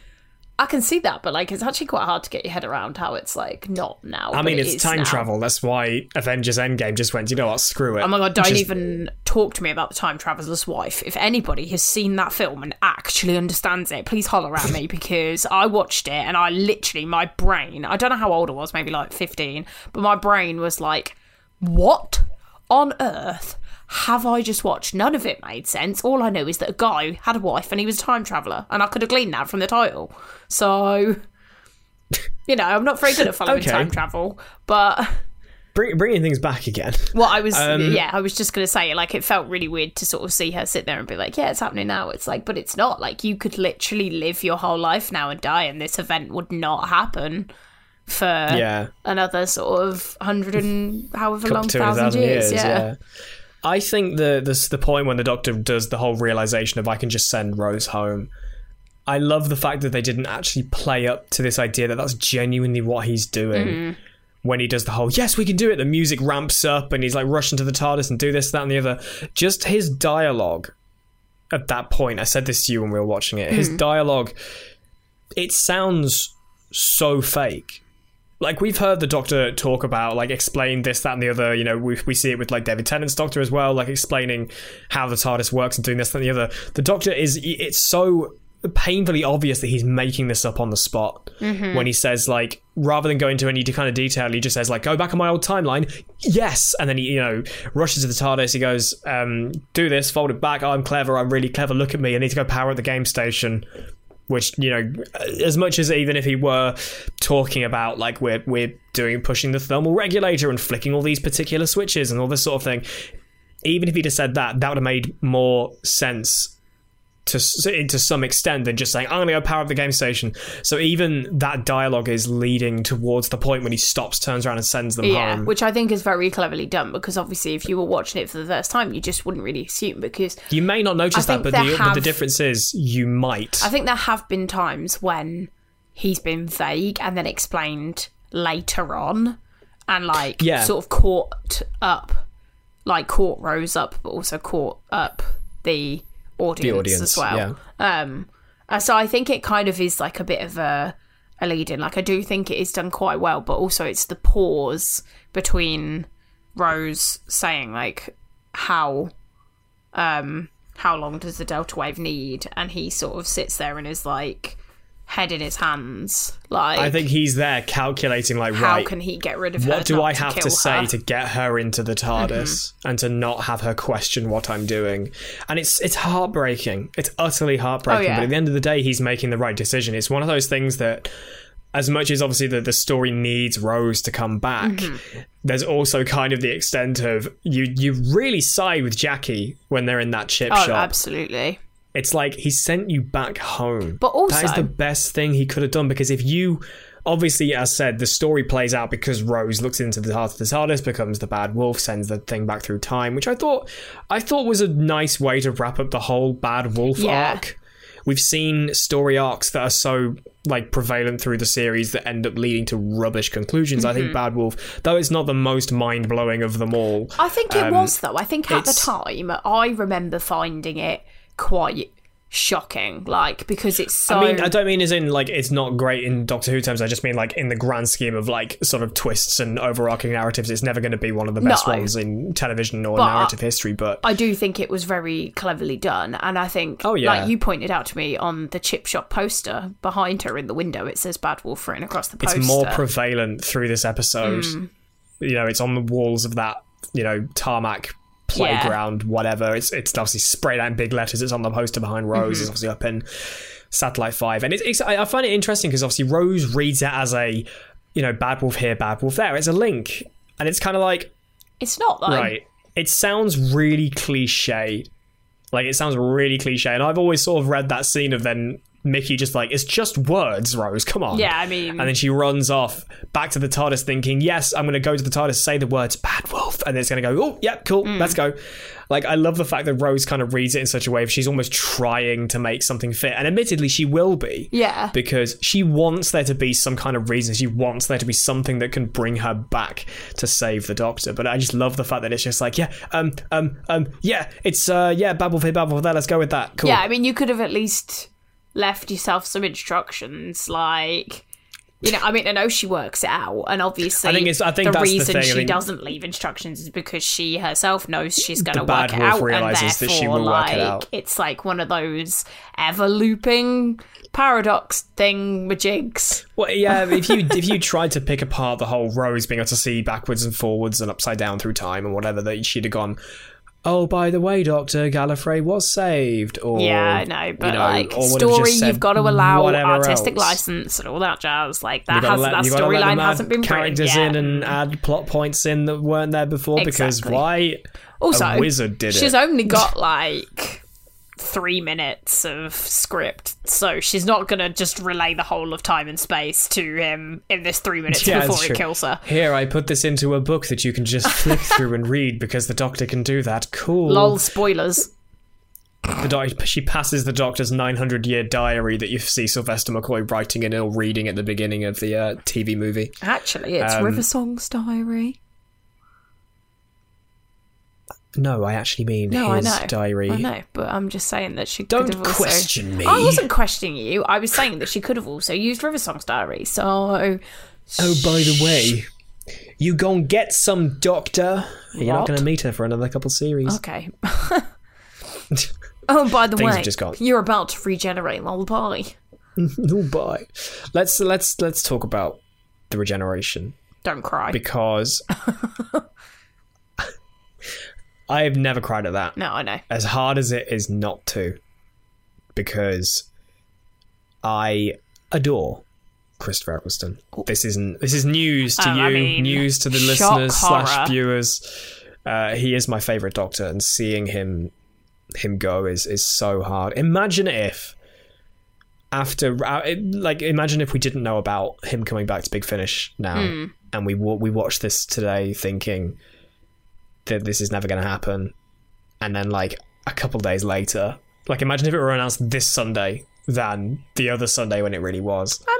I can see that, but like, it's actually quite hard to get your head around how it's like not now. I mean, it it's time now. travel. That's why Avengers Endgame just went, you know what, screw it. Oh my god, don't Just- even talk to me about the time traveler's wife. If anybody has seen that film and actually understands it, please holler at me because I watched it and I literally my brain, I don't know how old I was, maybe like 15, but my brain was like, "What on earth have I just watched?" None of it made sense. All I know is that a guy had a wife and he was a time traveler, and I could have gleaned that from the title. So, you know, I'm not very good at following Okay. time travel, but Bring, bringing things back again. well, I was, Um, yeah, I was just going to say, like, it felt really weird to sort of see her sit there and be like, yeah, it's happening now. It's like, but it's not. Like, you could literally live your whole life now and die, and this event would not happen for yeah. another sort of hundred and however Couple- long thousand thousand years. yeah. I think the this the point when the Doctor does the whole realization of I can just send Rose home. I love the fact that they didn't actually play up to this idea that that's genuinely what he's doing. Mm-hmm. When he does the whole yes, we can do it. The music ramps up and he's like rushing to the TARDIS and do this, that, and the other. Just his dialogue at that point. I said this to you when we were watching it. Hmm. His dialogue, it sounds so fake like we've heard the doctor talk about like explain this that and the other. You know we, we see it with like david tennant's doctor as well like explaining how the tardis works and doing this that and the other. The doctor is it's so painfully obvious that he's making this up on the spot when he says like rather than go into any kind of detail he just says like go back on my old timeline. Yes! And then he you know rushes to the tardis. He goes um do this fold it back. I'm clever. I'm really clever. Look at me. I need to go power at the game station which you know as much as even if he were talking about like we're we're doing pushing the thermal regulator and flicking all these particular switches and all this sort of thing even if he'd have said that, that would have made more sense to to some extent than just saying I'm going to go power up the game station. So even that dialogue is leading towards the point when he stops, turns around, and sends them Yeah, home. which I think is very cleverly done because obviously, if you were watching it for the first time, you just wouldn't really assume because you may not notice that, but the, but the difference is you might. I think there have been times when he's been vague and then explained later on and like Yeah. sort of caught up, like caught Rose up, but also caught up the audience, audience, as well. Um, uh, so I think it kind of is like a bit of a, a lead in. Like I do think it is done quite well, but also it's the pause between Rose saying like how um how long does the delta wave need and he sort of sits there and is like head in his hands like I think he's there calculating, like, how right, can he get rid of her what do I have to say her? Mm-hmm. to get her into the TARDIS and to not have her question what I'm doing? And it's it's heartbreaking. It's utterly heartbreaking. Oh, yeah. But at the end of the day, he's making the right decision. It's one of those things that, as much as obviously the, the story needs Rose to come back, Mm-hmm. there's also kind of the extent of you you really side with Jackie when they're in that chip oh shop. absolutely It's like he sent you back home. But also- that is the best thing he could have done because if you obviously as said the story plays out because Rose looks into the heart of the TARDIS becomes the bad wolf sends the thing back through time which I thought I thought was a nice way to wrap up the whole bad wolf Yeah. arc. We've seen story arcs that are so like prevalent through the series that end up leading to rubbish conclusions. I Mm-hmm. think Bad Wolf, though it's not the most mind blowing of them all, i think it um, was though i think at the time i remember finding it quite shocking like because it's so I mean, I don't mean as in like it's not great in Doctor Who terms. I just mean like in the grand scheme of like sort of twists and overarching narratives. It's never going to be one of the best No. ones in television or But- narrative history. But I do think it was very cleverly done, and I think, Oh, yeah. like you pointed out to me on the chip shop poster behind her in the window, it says "Bad Wolf" written across the poster. it's more prevalent through this episode. Mm. You know, it's on the walls of that you know tarmac playground, whatever. It's it's obviously sprayed out in big letters. It's on the poster behind Rose. Mm-hmm. It's obviously up in Satellite Five, and it's, it's I I find it interesting because obviously Rose reads it as a you know bad wolf here, bad wolf there. It's a link, and it's kind of like It's not though. Right. It sounds really cliche. Like it sounds really cliche, and I've always sort of read that scene of then Mickey just like it's just words, Rose. Come on. Yeah, I mean- and then she runs off back to the TARDIS, thinking, "Yes, I'm going to go to the TARDIS, say the words bad wolf," and then it's going to go, "Oh, yeah, cool, Mm. let's go." Like I love the fact that Rose kind of reads it in such a way. That she's almost trying to make something fit, and admittedly, she will be Yeah. because she wants there to be some kind of reason. She wants there to be something that can bring her back to save the Doctor. But I just love the fact that it's just like, yeah, um, um, um, yeah, it's uh, yeah, Babble here, Babble there. Let's go with that. Cool. Yeah, I mean, you could have at least left yourself some instructions, like. You know, I mean, I know she works it out, and obviously, I think it's- I think the that's the reason thing, I she doesn't leave instructions is because she herself knows she's going to work it out, and therefore, that she will like, work it out. it's like one of those ever looping paradox thing majigs. Well, yeah. If you if you tried to pick apart the whole Rose being able to see backwards and forwards and upside down through time and whatever, that she'd have gone. Oh, by the way, Doctor Gallifrey was saved. Or Yeah, I know, but you know, like or would have story, you've got to allow artistic else. license and all that jazz. Like that has let- that storyline hasn't been characters in and add plot points in that weren't there before because why also, a wizard did she's it. only got like three minutes of script, so she's not gonna just relay the whole of time and space to him in this three minutes Yeah, before it's it kills her. Here, I put this into a book that you can just flick through and read because the doctor can do that. Cool. Lol, spoilers. The doc- she passes the doctor's 900 year diary that you see Sylvester McCoy writing and ill reading at the beginning of the uh, TV movie. Actually, it's Um, River Song's diary. No, I actually mean No, I his know. diary. I know, but I'm just saying that she Don't could have also. question me. I wasn't questioning you. I was saying that she could have also used River Song's diary. So Oh, by the way, you gon' get some doctor. You're not going to meet her for another couple series. okay. oh, by the way, have just gone. you're about to regenerate lullaby. Oh, bye. Let's let's let's talk about the regeneration Don't cry. because I have never cried at that. no, I know. as hard as it is not to, because I adore Christopher Eccleston. This isn't this is news to Oh, you, I mean, news to the listeners slash viewers. Uh, he is my favorite Doctor, and seeing him him go is is so hard. Imagine if after uh, like imagine if we didn't know about him coming back to Big Finish now, and we we watched this today thinking that this is never going to happen, and then like a couple days later, like imagine if it were announced this Sunday than the other Sunday when it really was. I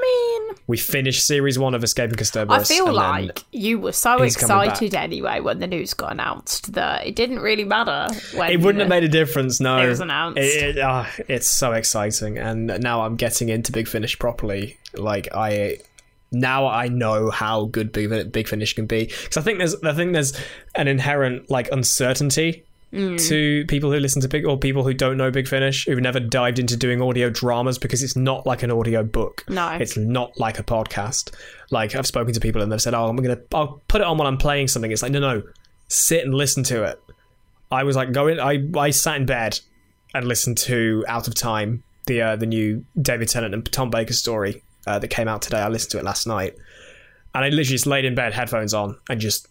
mean, We finished series one of Escaping Kasterborous. I feel like you were so excited anyway when the news got announced that it didn't really matter when it wouldn't have made a difference. No, It was announced. It, it- ah, it's so exciting, and now I'm getting into Big Finish properly. Like I now I know how good Big, Big Finish can be because I think there's I think there's an inherent like uncertainty. Mm. To people who listen to Big or people who don't know Big Finish, who've never dived into doing audio dramas because it's not like an audio book. No. it's not like a podcast. Like I've spoken to people and they've said, "Oh, I'm gonna, I'll put it on while I'm playing something." It's like, no, no, sit and listen to it. I was like going. I I sat in bed and listened to Out of Time, the uh, the new David Tennant and Tom Baker story uh, that came out today. I listened to it last night, and I literally just laid in bed, headphones on, and just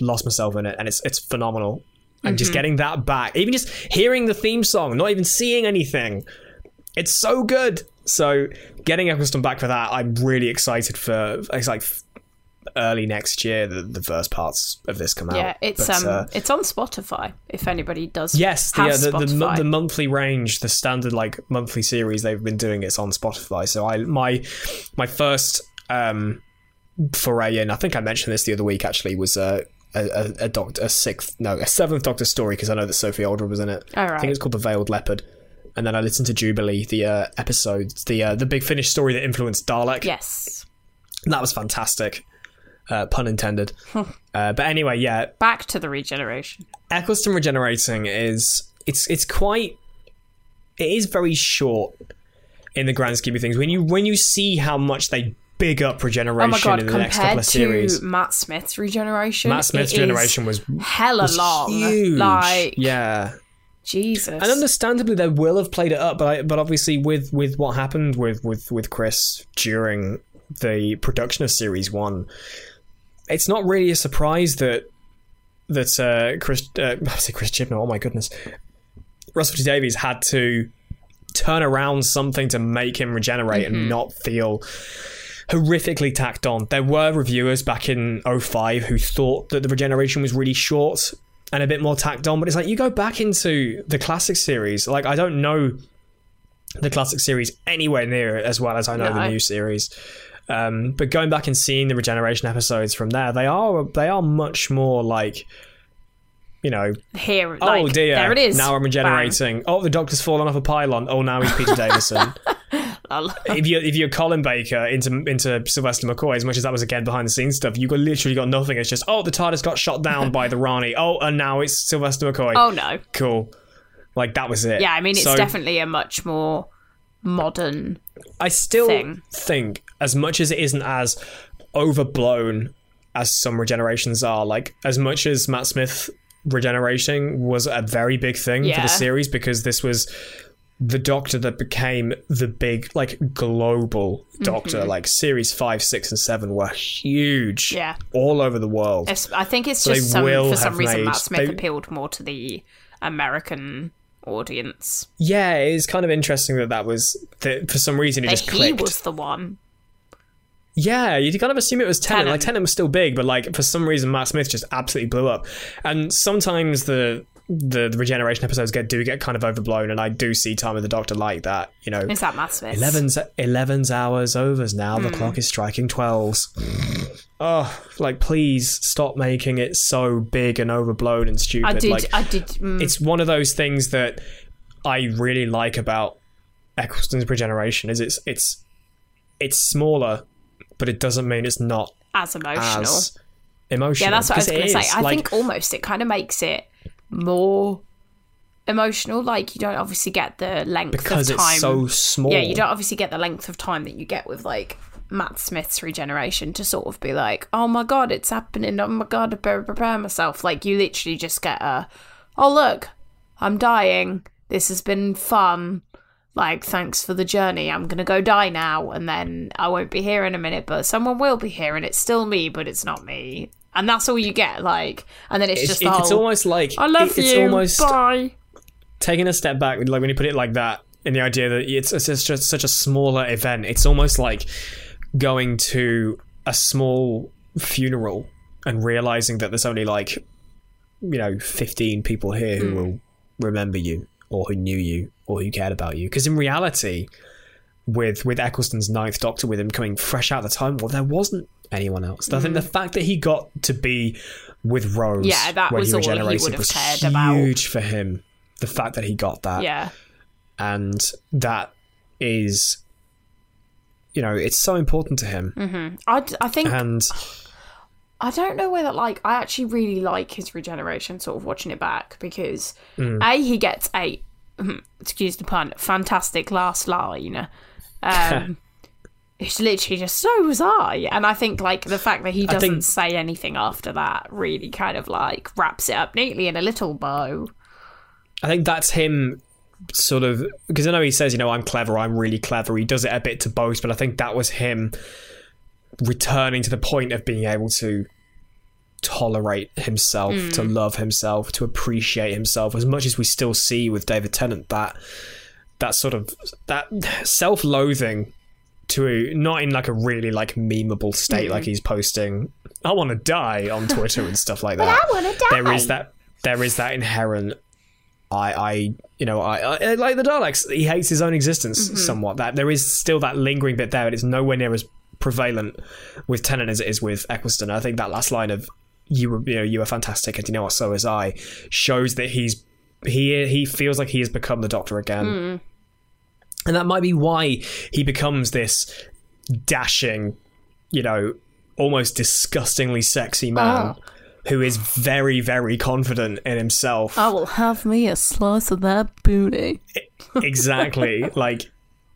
lost myself in it. And it's it's phenomenal. And just getting that back, even just hearing the theme song, not even seeing anything, it's so good. So getting Eccleston back for that, I'm really excited for. It's like early next year the, the first parts of this come out. Yeah, it's But, um, uh, it's on Spotify. If anybody does, Yes, the, have uh, the, the, the monthly range, the standard like monthly series they've been doing it's on Spotify. So I my my first um foray in, I think I mentioned this the other week actually, was uh, a a, a doctor a sixth no a seventh Doctor story because I know that Sophie Aldred was in it. All I think it's called the Veiled Leopard. And then I listened to Jubilee, the uh, episodes, the uh, the Big Finish story that influenced Dalek. yes, that was fantastic. Uh, pun intended. uh, but anyway, yeah, back to the regeneration. Eccleston regenerating is it's it's quite it is very short in the grand scheme of things. When you when you see how much they big up Oh regeneration my god! in the next couple of series, to Matt Smith's regeneration, Matt Smith's regeneration was hella was long. huge. Like yeah, Jesus. and understandably they will have played it up, but I, but obviously with with what happened with with with Chris during the production of series one, it's not really a surprise that that uh, Chris uh, I say Chris Chibnall. Oh my goodness, Russell T Davies had to turn around something to make him regenerate and not feel horrifically tacked on. There were reviewers back in 05 who thought that the regeneration was really short and a bit more tacked on, but it's like you go back into the classic series, like I don't know the classic series anywhere near as well as I know the No. new series. Um, but going back and seeing the regeneration episodes from there, they are they are much more like you know, here, oh like, dear, there it is. Now I'm regenerating. Oh, the doctor's fallen off a pylon. Oh, now he's Peter Davison. If you if you're Colin Baker into into Sylvester McCoy, as much as that was again behind the scenes stuff, you got literally got nothing. It's just oh, the TARDIS got shot down by the Rani. Oh, and now it's Sylvester McCoy. Oh no! cool. Like that was it. Yeah, I mean it's So- definitely a much more modern. I still thing. think, as much as it isn't as overblown as some regenerations are, like as much as Matt Smith regenerating was a very big thing for the series because this was the Doctor that became the big, like global Doctor. Like series five, six, and seven were huge, Mm-hmm. Yeah. all over the world. It's, I think it's they just some, for some reason made- Matt Smith they- appealed more to the American audience. Yeah, it's kind of interesting that that was that for some reason it That just he was the one. Yeah, you kind of assume it was Tennant. Tennant. Like Tennant was still big, but like for some reason Matt Smith just absolutely blew up. And sometimes the the, the regeneration episodes get do get kind of overblown, and I do see Time of the Doctor like that. You know, Is that Matt Smith? 11's, 11's hours overs now. Hmm. The clock is striking 12s. oh, like please stop making it so big and overblown and stupid. I did. like I did. Mm, it's one of those things that I really like about Eccleston's regeneration is it's it's it's smaller, but it doesn't mean it's not as emotional. as emotional. yeah, that's what I was going to say. I Like, think almost it kind of makes it more emotional. Like you don't obviously get the length because of time. it's so small. Yeah, you don't obviously get the length of time that you get with like Matt Smith's regeneration to sort of be like, oh my god, it's happening. Oh my god, I better prepare myself. Like you literally just get a, oh look, I'm dying. This has been fun. Like thanks for the journey. I'm gonna go die now, and then I won't be here in a minute, but someone will be here, and it's still me, but it's not me. and that's all you get. Like, and then it's, It's, just it- the whole, it's almost like I love it- it's you. almost Bye. taking a step back, like when you put it like that, in the idea that it's, it's just, just such a smaller event, it's almost like going to a small funeral and realizing that there's only like, you know, 15 people here who hmm. will remember you or who knew you or who cared about you. Because in reality, with with Eccleston's ninth Doctor, with him coming fresh out of the time, well, there wasn't anyone else. I think the fact that he got to be with Rose, Yeah, that when was he all he would have was cared about. huge for him. The fact that he got that, Yeah. and that is, you know, it's so important to him. I, d- I think And I don't know whether like I actually really like his regeneration, sort of watching it back because Mm. a he gets a excuse the pun fantastic last line. Um, it's literally just so was I, and I think like the fact that he doesn't think- say anything after that really kind of like wraps it up neatly in a little bow. I think that's him sort of because I know he says, you know, I'm clever, I'm really clever. He does it a bit to boast, but I think that was him returning to the point of being able to tolerate himself, to love himself, to appreciate himself as much as we still see with David Tennant that that sort of that self-loathing to not in like a really like memeable state like he's posting I want to die on Twitter and stuff like that. I wanna die. There is that there is that inherent I, I, you know, I, I like the Daleks. He hates his own existence Mm-hmm. somewhat. That there is still that lingering bit there, and it's nowhere near as prevalent with Tennant as it is with Eccleston. I think that last line of "you were, you know, you were fantastic, and you know what, so is I," shows that he's he he feels like he has become the Doctor again, Mm. and that might be why he becomes this dashing, you know, almost disgustingly sexy man. Oh. Who is very, very confident in himself I will have me a slice of that booty. exactly like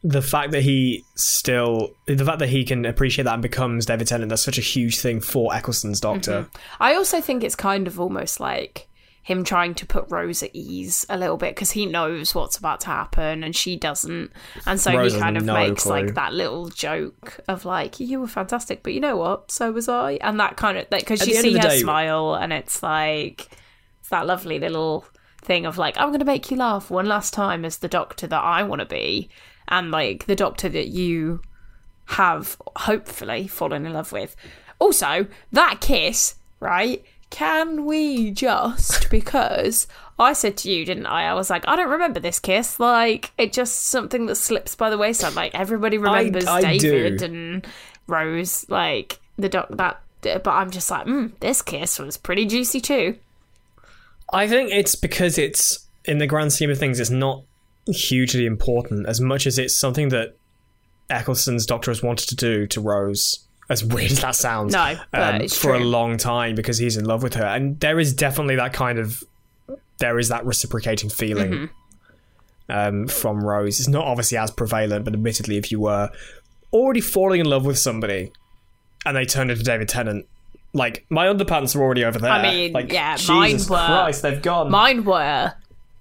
the fact that he still the fact that he can appreciate that and becomes David Tennant that's such a huge thing for Eccleston's Doctor. Mm-hmm. I also think it's kind of almost like him trying to put Rose at ease a little bit because he knows what's about to happen and she doesn't, and so Rose he kind of no makes clue. like that little joke of like, "You were fantastic, but you know what? So was I," and that kind of because you see her day- smile and it's like it's that lovely little thing of like, "I'm going to make you laugh one last time as the Doctor that I want to be," and like the Doctor that you have hopefully fallen in love with. Also, that kiss, right? Can we just because I said to you, didn't I? I was like, I don't remember this kiss. Like, it just something that slips by the wayside. Like everybody remembers I David do. and Rose, like the doc that. But I'm just like, mm, this kiss was pretty juicy too. I think it's because it's in the grand scheme of things it's not hugely important as much as it's something that Eccleston's Doctor has wanted to do to Rose as weird as that sounds No, um, for a long time because he's in love with her and there is definitely that kind of there is that reciprocating feeling Mm-hmm. um, from Rose. It's not obviously as prevalent, but admittedly, if you were already falling in love with somebody and they turned into David Tennant, like my underpants are already over there. I mean, like, yeah, Jesus mine were- Christ, they've gone. Mine were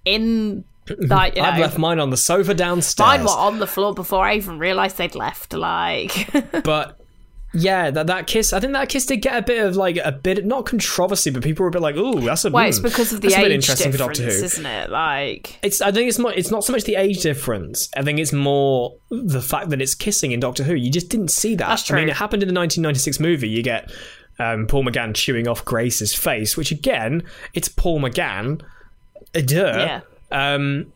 in like you know, I've left mine on the sofa downstairs. mine were on the floor before I even realised they'd left. Like, but yeah, that that kiss. I think that kiss did get a bit of like a bit not controversy, but people were a bit like, "Ooh, that's a well, mm, it's because of the that's a bit age interesting for difference, Doctor Who." isn't it? Like, It's. I think it's more. It's not so much the age difference. I think it's more the fact that it's kissing in Doctor Who. You just didn't see that. That's I mean, it happened in the 1996 movie. You get um, Paul McGann chewing off Grace's face, which again, it's Paul McGann. Uh, duh. Yeah. Um,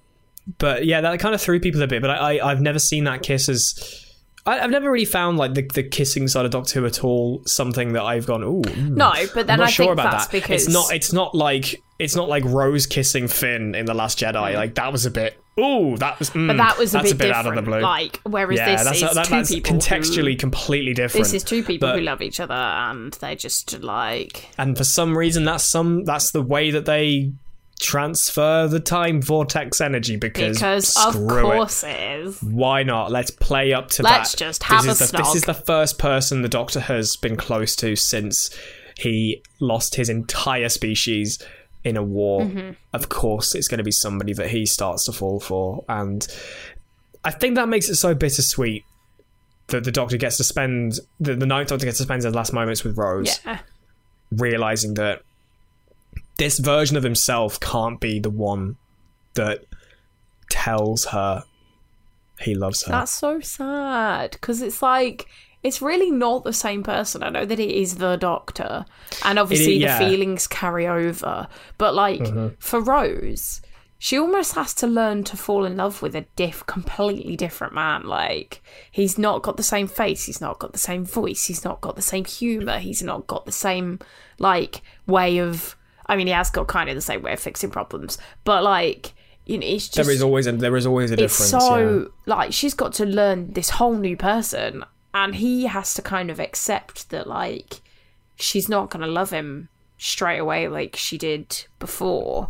but yeah, that kind of threw people a bit. But I, I I've never seen that kiss as. I, I've never really found like the, the kissing side of Doctor Who at all something that I've gone ooh mm, no, but then I'm not I sure think about that's that. because it's not. It's not like it's not like Rose kissing Finn in the Last Jedi. Like that was a bit. Ooh, that was. Mm, But that was a bit, a bit out of the blue. Like, whereas yeah, this that's is that, two that's people contextually who, completely different. this is two people but- who love each other, and they just like and for some reason, that's some. That's the way that they transfer the time vortex energy because because of course it. it is. Why not? Let's play up to Let's that. just have this a is the, This is the first person the Doctor has been close to since he lost his entire species in a war. Mm-hmm. Of course, it's going to be somebody that he starts to fall for, and I think that makes it so bittersweet that the Doctor gets to spend the, the Ninth Doctor gets to spend his last moments with Rose Yeah, realizing that this version of himself can't be the one that tells her he loves her. That's so sad because it's like it's really not the same person. I know that it is the doctor, and obviously yeah. the feelings carry over. But like mm-hmm. for Rose, she almost has to learn to fall in love with a diff, completely different man. Like he's not got the same face, he's not got the same voice, he's not got the same humor, he's not got the same like way of. I mean, he has got kind of the same way of fixing problems, but like you know, it's just there is always a, there is always a it's difference. so like she's got to learn this whole new person and he has to kind of accept that like she's not going to love him straight away like she did before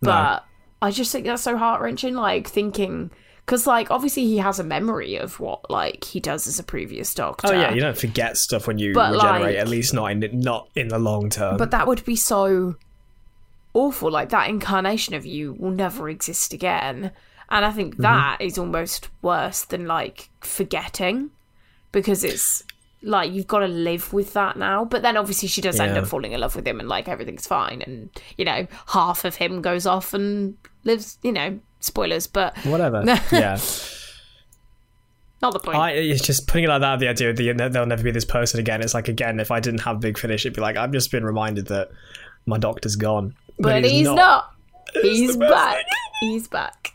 but i just think that's so heart-wrenching like thinking because like obviously he has a memory of what like he does as a previous doctor. Oh yeah, you don't forget stuff when you But, regenerate. like- at least not in not in the long term. but that would be so awful like that incarnation of you will never exist again and i Mm-hmm. think that is almost worse than like forgetting because it's like you've got to live with that now but then obviously she does end up falling in love with him and like everything's fine and you know half of him goes off and lives you know spoilers but Whatever. yeah. not the point I, it's just putting it like that. The idea of the, there'll never be this person again. It's like again, if I didn't have Big Finish, it'd be like I've just been reminded that my doctor's gone, but, he's, not, he's back he's back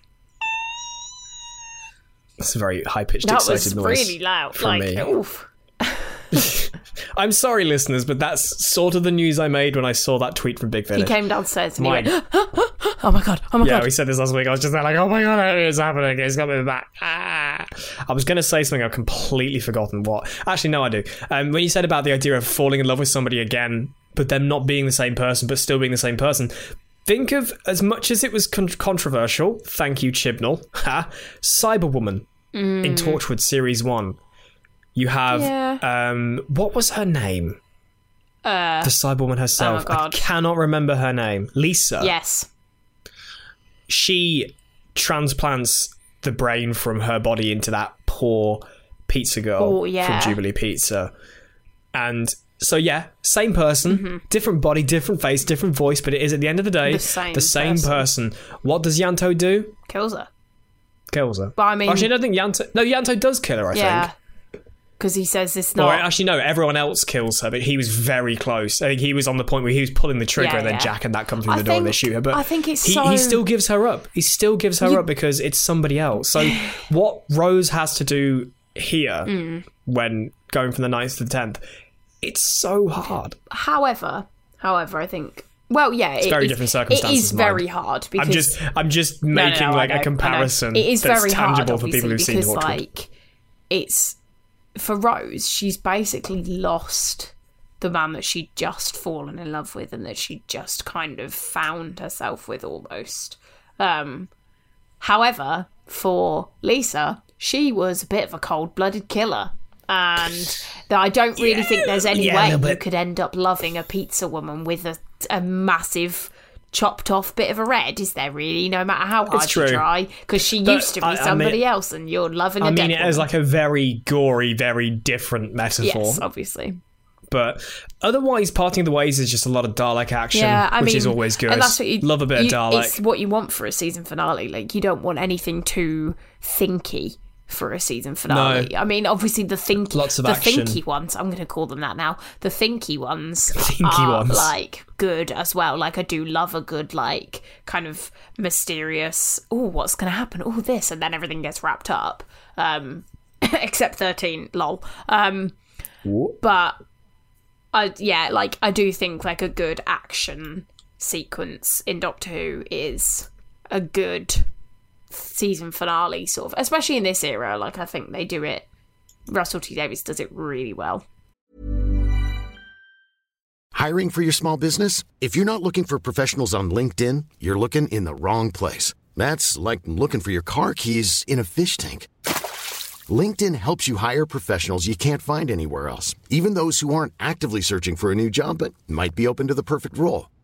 It's a very high pitched, excited noise. that was really loud from like me. oof I'm sorry, listeners, but that's sort of the news I made when I saw that tweet from Big Finish. he came downstairs and My- he went oh my god oh my yeah, god Yeah, we said this last week. I was just there like, oh my god, it's happening. It's coming back. Ah. I was going to say something. I've completely forgotten what. Actually, no, I do. Um, when you said about the idea of falling in love with somebody again, but them not being the same person, but still being the same person, think of as much as it was con- controversial. Thank you, Chibnall. Ha, Cyberwoman in Torchwood Series One. You have Yeah. um, what was her name? Uh, The Cyberwoman herself. I God. cannot remember her name. Lisa yes she transplants the brain from her body into that poor pizza girl Oh, yeah. from Jubilee Pizza. And so yeah, same person, different body, different face, different voice, but it is at the end of the day Mm-hmm. The same person. What does Ianto do? kills her Kills her. But I mean- actually, I don't think Ianto. No, Ianto does kill her. I yeah think. Because he says it's Or not actually, no. Everyone else kills her, but he was very close. I think he was on the point where he was pulling the trigger, Yeah, and then yeah. Jack and that come through I the door and they shoot her. But I think it's he, so- he still gives her up. He still gives her up because it's somebody else. So what Rose has to do here Mm. when going from the 9th to the tenth, it's so hard. however however i think well yeah it's very different circumstances, It is very hard because I'm just I'm just No, no, making no, like a comparison. It is that's very tangible hard, for people who've obviously, seen because Torchwood. like it's for Rose. She's basically lost the man that she'd just fallen in love with, and that she just kind of found herself with almost. Um, however, for Lisa, she was a bit of a cold-blooded killer. And that I don't really think there's any yeah, way you could end up loving a pizza woman with a, a massive chopped off bit of a red, is there really? No matter how hard you try, because she But used to be I- I mean- somebody else, and you're loving a I mean, it is woman. like a very gory, very different metaphor. yes, obviously. But otherwise, parting of the ways is just a lot of Dalek action, Yeah, I which mean, is always good. And that's what you Love a bit you- of Dalek. It's what you want for a season finale. Like you don't want anything too thinky for a season finale. I mean, obviously the think Lots of the action. thinky ones. I'm going to call them that now. The thinky ones Thinky are ones. like good as well. Like I do love a good like kind of mysterious. Oh, what's going to happen? Oh, this, and then everything gets wrapped up. Um, except thirteen. Lol. Um, but I yeah, like I do think like a good action sequence in Doctor Who is a good season finale sort of, especially in this era. Like I think they do it. Russell T Davies does it really well. Hiring for your small business? If you're not looking for professionals on LinkedIn, you're looking in the wrong place. That's like looking for your car keys in a fish tank. LinkedIn helps you hire professionals you can't find anywhere else, even those who aren't actively searching for a new job but might be open to the perfect role.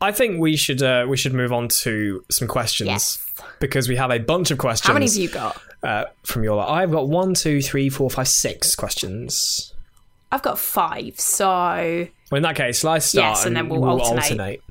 I think we should uh, we should move on to some questions Yes. because we have a bunch of questions. How many have you got? uh, from your? I've got one, two, three, four, five, six questions. I've got five. So Well, in that case, let's start Yes, and then we'll alternate.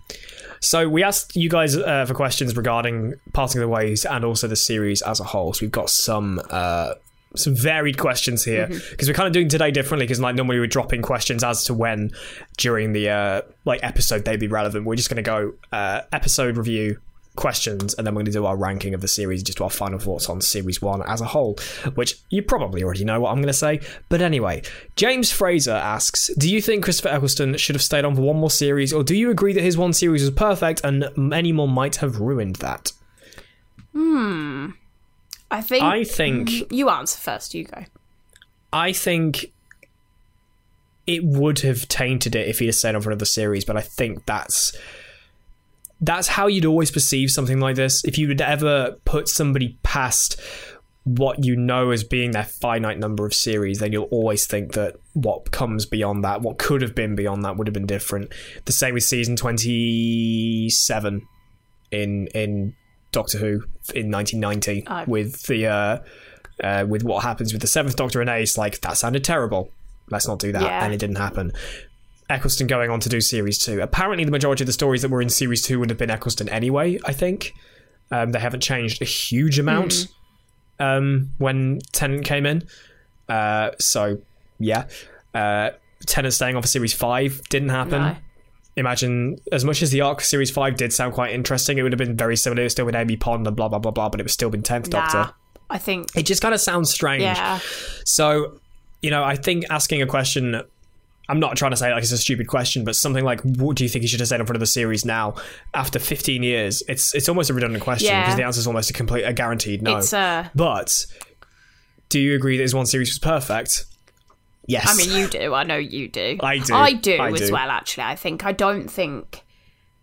So we asked you guys uh, for questions regarding parting of the ways and also the series as a whole. So we've got some uh, some varied questions here Mm-hmm. because we're kind of doing today differently because like normally we're dropping questions as to when during the uh, like episode they'd be relevant. We're just going to go uh, episode review questions and then we're going to do our ranking of the series just our final thoughts on series one as a whole which you probably already know what i'm going to say but anyway james fraser asks do you think christopher eccleston should have stayed on for one more series or do you agree that his one series was perfect and many more might have ruined that I think i think you answer first. You go. I think it would have tainted it if he had stayed on for another series, but I think that's that's how you'd always perceive something like this. If you would ever put somebody past what you know as being their finite number of series, then you'll always think that what comes beyond that, what could have been beyond that, would have been different. The same with season twenty seven in in Doctor Who in nineteen ninety Oh. with the uh, uh, with what happens with the seventh Doctor and Ace. Like that sounded terrible. Let's not do that, Yeah. and it didn't happen. Eccleston going on to do series two. Apparently, the majority of the stories that were in series two would have been Eccleston anyway. I think um, they haven't changed a huge amount um, when Tennant came in. Uh, so yeah, uh, Tennant staying on for series five didn't happen. No. Imagine as much as the arc series five did sound quite interesting, it would have been very similar. It still with Amy Pond and blah blah blah blah, but it would still been tenth Nah, Doctor. I think. It just kind of sounds strange. Yeah. So, you know, I think asking a question, I'm not trying to say like it's a stupid question, but something like, "What do you think he should have said in front of the series now after 15 years?" It's it's almost a redundant question Yeah. because the answer is almost a complete, a guaranteed no. It's uh but do you agree that his one series was perfect? Yes. I mean, you do. I know you do. I do. I do I as do. well. Actually, I think I don't think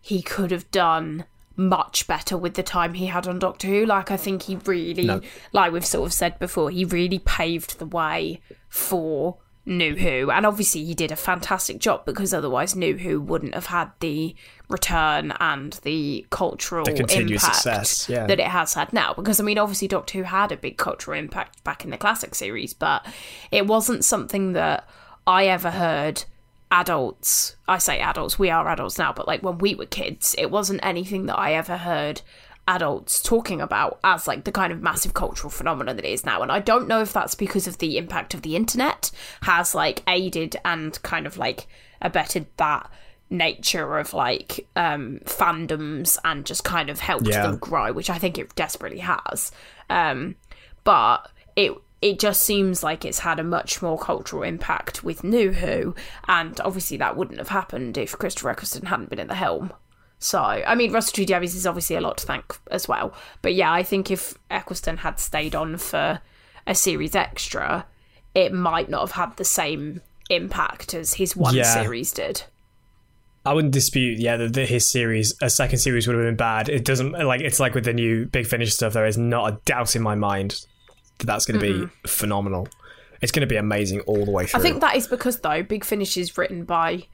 he could have done much better with the time he had on Doctor Who. Like, I think he really, No. like we've sort of said before, he really paved the way for New Who, and obviously he did a fantastic job because otherwise New Who wouldn't have had the return and the cultural The impact success, yeah. that it has had now. Because I mean, obviously Doctor Who had a big cultural impact back in the classic series, but it wasn't something that I ever heard adults. I say adults, we are adults now, but like when we were kids, it wasn't anything that I ever heard adults talking about as like the kind of massive cultural phenomenon that it is now. And I don't know if that's because of the impact of the internet has like aided and kind of like abetted that nature of like um fandoms and just kind of helped Yeah. them grow, which I think it desperately has. Um but it it just seems like it's had a much more cultural impact with New Who, and obviously that wouldn't have happened if Christopher Eccleston hadn't been at the helm. So, I mean, Russell T Davies is obviously a lot to thank as well. But yeah, I think if Eccleston had stayed on for a series extra, it might not have had the same impact as his one Yeah. series did. I wouldn't dispute, yeah, that his series, a second series would have been bad. It doesn't like it's like with the new Big Finish stuff. There is not a doubt in my mind that that's going to be phenomenal. It's going to be amazing all the way through. I think that is because though Big Finish is written by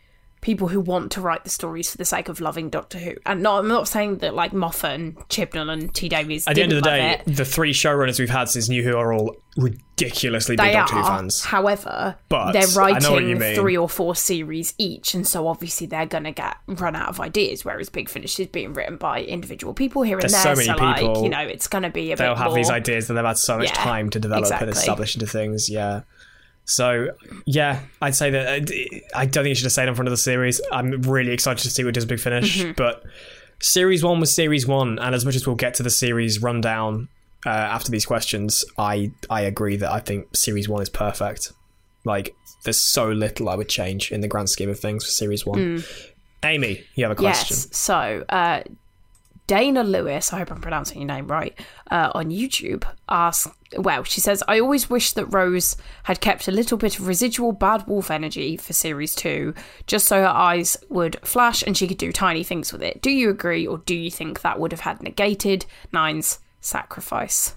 people who want to write the stories for the sake of loving Doctor Who. And no, I'm not saying that like Moffat and Chibnall and T Davies. At the end of the day, it. the three showrunners we've had since New Who are all ridiculously big they Doctor Who fans. However, But they're I know what you writing three or four series each, and so obviously they're gonna get run out of ideas. Whereas Big Finish is being written by individual people here and there. so many like people, you know, it's gonna be a They'll have more. these ideas that they've had so much Yeah, time to develop exactly. and establish into things. Yeah. So yeah, I'd say that uh, I don't think you should have stayed on front of the series. I'm really excited to see what does Big Finish, Mm-hmm. but series one was series one, and as much as we'll get to the series rundown uh, after these questions, I I agree that I think series one is perfect. Like there's so little I would change in the grand scheme of things for series one. Amy, you have a question. Mm. Yes. So, uh, Dana Lewis, I hope I'm pronouncing your name right, uh, on YouTube asks, well, she says, I always wish that Rose had kept a little bit of residual bad wolf energy for series two, just so her eyes would flash and she could do tiny things with it. Do you agree, or do you think that would have had negated Nine's sacrifice?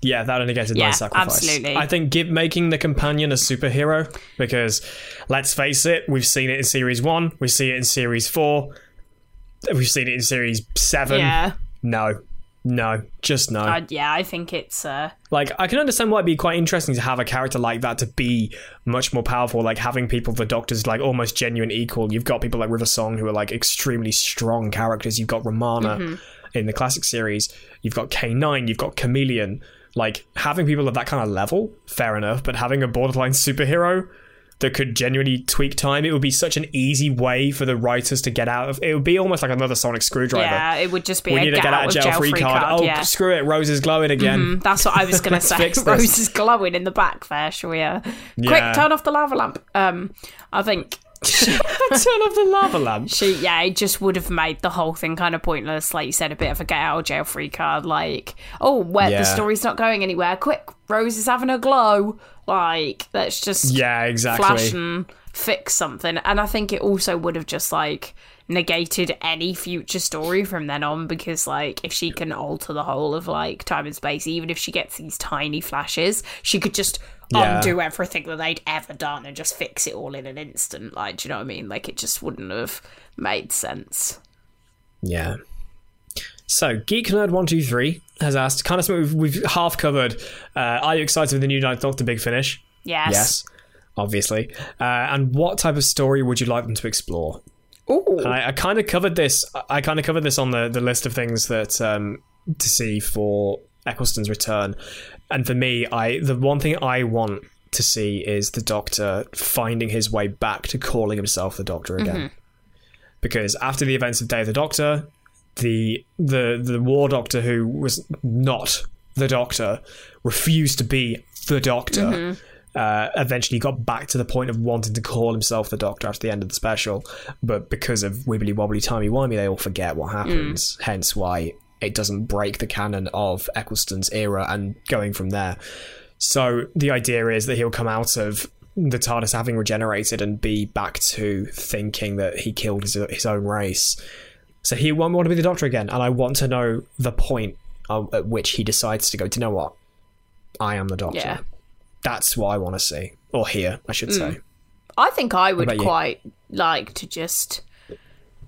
Yeah, that a Yeah, sacrifice. absolutely. I think give, making the companion a superhero because let's face it, we've seen it in series one, we see it in series four, we've seen it in series seven. Yeah. No, no, just no. Uh, yeah, I think it's. Uh, like I can understand why it'd be quite interesting to have a character like that to be much more powerful. Like having people, the Doctor's like almost genuine equal. You've got people like River Song who are like extremely strong characters. You've got Romana Mm-hmm. in the classic series. You've got K nine. You've got Kamelion. Like having people at that kind of level, fair enough. But having a borderline superhero that could genuinely tweak time, it would be such an easy way for the writers to get out of. It would be almost like another sonic screwdriver. yeah, it would just be We a need to get, out of jail, free card. Oh, yeah. screw it! Rose is glowing again. Mm, That's what I was going to say. Rose is glowing in the back there. Shall we? Uh, Yeah. Quick, turn off the lava lamp. Um, I think Turn off the lava lamp. she, yeah, it just would have made the whole thing kind of pointless. Like you said, a bit of a get out of jail free card. Like, oh, where Yeah. the story's not going anywhere. Quick, Rose is having a glow. Like, let's just Yeah, exactly. flash and fix something. And I think it also would have just like negated any future story from then on because like if she can alter the whole of like time and space even if she gets these tiny flashes she could just Yeah. undo everything that they'd ever done and just fix it all in an instant like do you know what i mean like it just wouldn't have made sense Yeah. So, Geek Nerd One Two Three has asked, kind of something we've, we've half covered. Uh, are you excited with the new Ninth Doctor Big Finish? yes Yes, obviously. Uh, and what type of story would you like them to explore? Ooh. And I, I kind of covered this. I kind of covered this on the, the list of things that um, to see for Eccleston's return. And for me, I the one thing I want to see is the Doctor finding his way back to calling himself the Doctor again. Mm-hmm. Because after the events of Day of the Doctor, the the the War Doctor who was not the Doctor refused to be the Doctor. Mm-hmm. Uh, eventually got back to the point of wanting to call himself the Doctor after the end of the special, but because of wibbly wobbly timey wimey, they all forget what mm. happens. Hence why it doesn't break the canon of Eccleston's era and going from there. So the idea is that he'll come out of the TARDIS having regenerated and be back to thinking that he killed his, his own race. So he won't want to be the Doctor again, and I want to know the point at which he decides to go. Do you know what? I am the Doctor. Yeah. That's what I want to see or hear, I should mm. say. I think I would quite like to just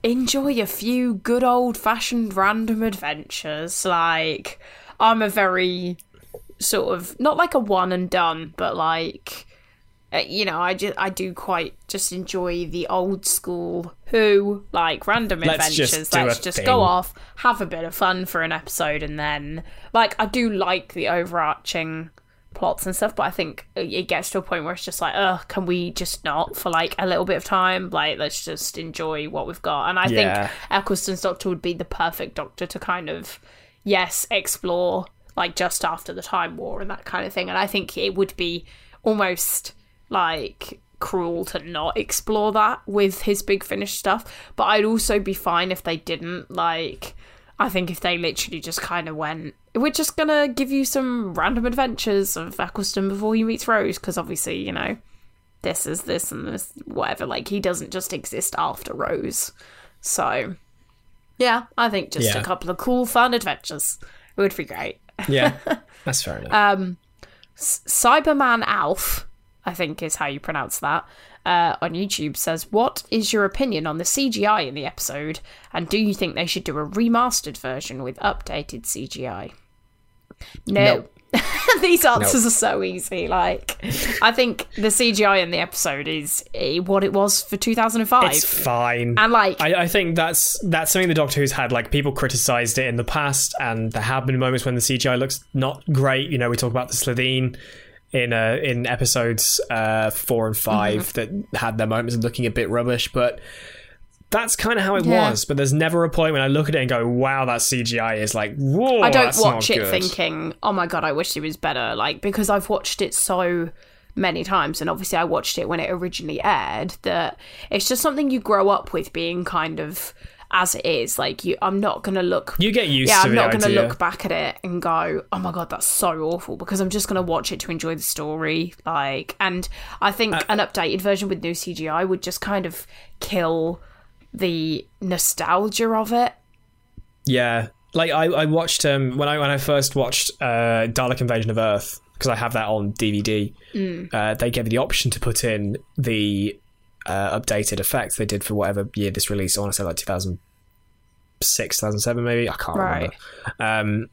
enjoy a few good old fashioned random adventures. Like, I'm a very sort of not like a one and done, but like uh, you know, I just I do quite just enjoy the old school who like random Let's adventures. a Let's just thing. go off, have a bit of fun for an episode, and then like I do like the overarching plots and stuff, but I think it gets to a point where it's just like, oh, can we just not for like a little bit of time? Like, let's just enjoy what we've got. And I Yeah. think Eccleston's Doctor would be the perfect Doctor to kind of, yes, explore like just after the Time War and that kind of thing. And I think it would be almost like cruel to not explore that with his big finish stuff. But I'd also be fine if they didn't. Like, I think if they literally just kind of went, we're just gonna give you some random adventures of Eccleston before he meets Rose, because obviously, you know, this is this and this, whatever. Like, he doesn't just exist after Rose. So, yeah, I think just Yeah. a couple of cool, fun adventures would be great. Yeah, that's fair enough. Uh, Cyberman Alf, I think is how you pronounce that, uh, on YouTube says, "What is your opinion on the CGI in the episode, and do you think they should do a remastered version with updated CGI?" No. These answers are so easy. Like, I think the CGI in the episode is eh, what it was for 2005. It's fine. And, like- I, I think that's that's something the Doctor Who's had. Like people criticized it in the past, and there have been moments when the CGI looks not great. You know, we talk about the Slitheen in uh, in episodes uh, four and 5 Mm-hmm. that had their moments of looking a bit rubbish, but. That's kind of how it Yeah. was, but there's never a point when I look at it and go, "Wow, that CGI is like, whoa!" I don't that's watch not it good." thinking, "Oh my god, I wish it was better." Like because I've watched it so many times, and obviously I watched it when it originally aired. That it's just something you grow up with being kind of as it is. Like you, I'm not gonna look. You get used yeah, to I'm not gonna idea. look back at it and go, "Oh my god, that's so awful," because I'm just gonna watch it to enjoy the story. Like, and I think Uh, an updated version with new CGI would just kind of kill the nostalgia of it. Yeah, like I, I watched um when I when I first watched uh Dalek Invasion of Earth because I have that on DVD. Uh, they gave me the option to put in the uh, updated effects they did for whatever year this release. I want to say like two thousand six, two thousand seven, maybe. I can't Right. remember. Um,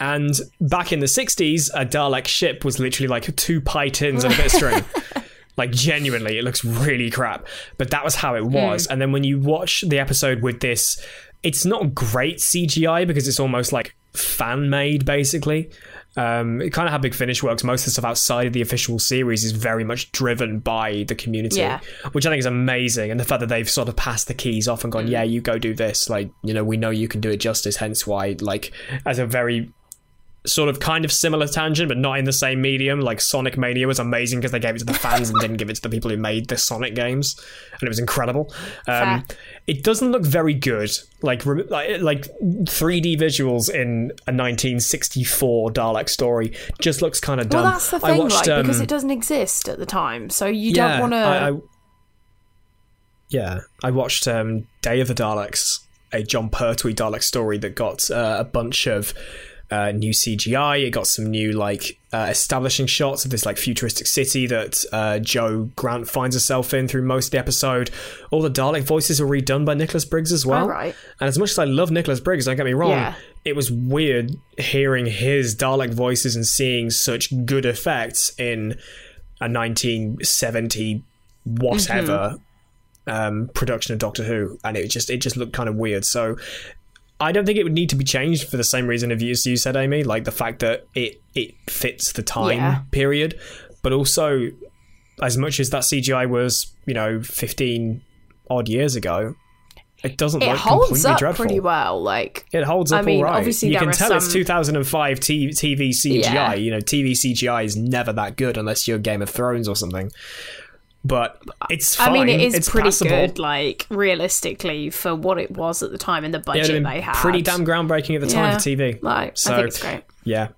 and back in the '60s, a Dalek ship was literally like two tins and a bit of string. Like genuinely, it looks really crap. But that was how it was. And then when you watch the episode with this, it's not great CGI because it's almost like fan made, basically. Um, it kind of how Big Finish works. Most of the stuff outside of the official series is very much driven by the community, Yeah. which I think is amazing. And the fact that they've sort of passed the keys off and gone, yeah, you go do this. Like, you know, we know you can do it justice. Hence why, like, as a very sort of kind of similar tangent, but not in the same medium. Like Sonic Mania was amazing because they gave it to the fans and didn't give it to the people who made the Sonic games, and it was incredible. Um, it doesn't look very good, like re- like like 3D visuals in a 1964 Dalek story just looks kind of dumb. Well, that's the thing, watched, like because um, it doesn't exist at the time, so you yeah, don't want to. yeah, I watched um, Day of the Daleks, a Jon Pertwee Dalek story that got uh, a bunch of uh, new CGI. It got some new like uh, establishing shots of this like futuristic city that uh, Jo Grant finds herself in through most of the episode. All the Dalek voices were redone by Nicholas Briggs as well. And as much as I love Nicholas Briggs, don't get me wrong, Yeah. it was weird hearing his Dalek voices and seeing such good effects in a 1970 whatever um, production of Doctor Who, and it just it just looked kind of weird. So I don't think it would need to be changed for the same reason of you, as you said, Amy, like the fact that it it fits the time Yeah. period, but also as much as that CGI was, you know, fifteen odd years ago, it doesn't It look holds completely up dreadful. pretty well. Like It holds I up mean, all right. obviously you can tell it's 2005 T- TV CGI. Yeah. You know, TV CGI is never that good unless you're Game of Thrones or something. But it's fine. I mean, it is it's pretty good. Like realistically, for what it was at the time and the budget they had, pretty damn groundbreaking at the time Yeah. for TV. Like So, I think it's great. Yeah.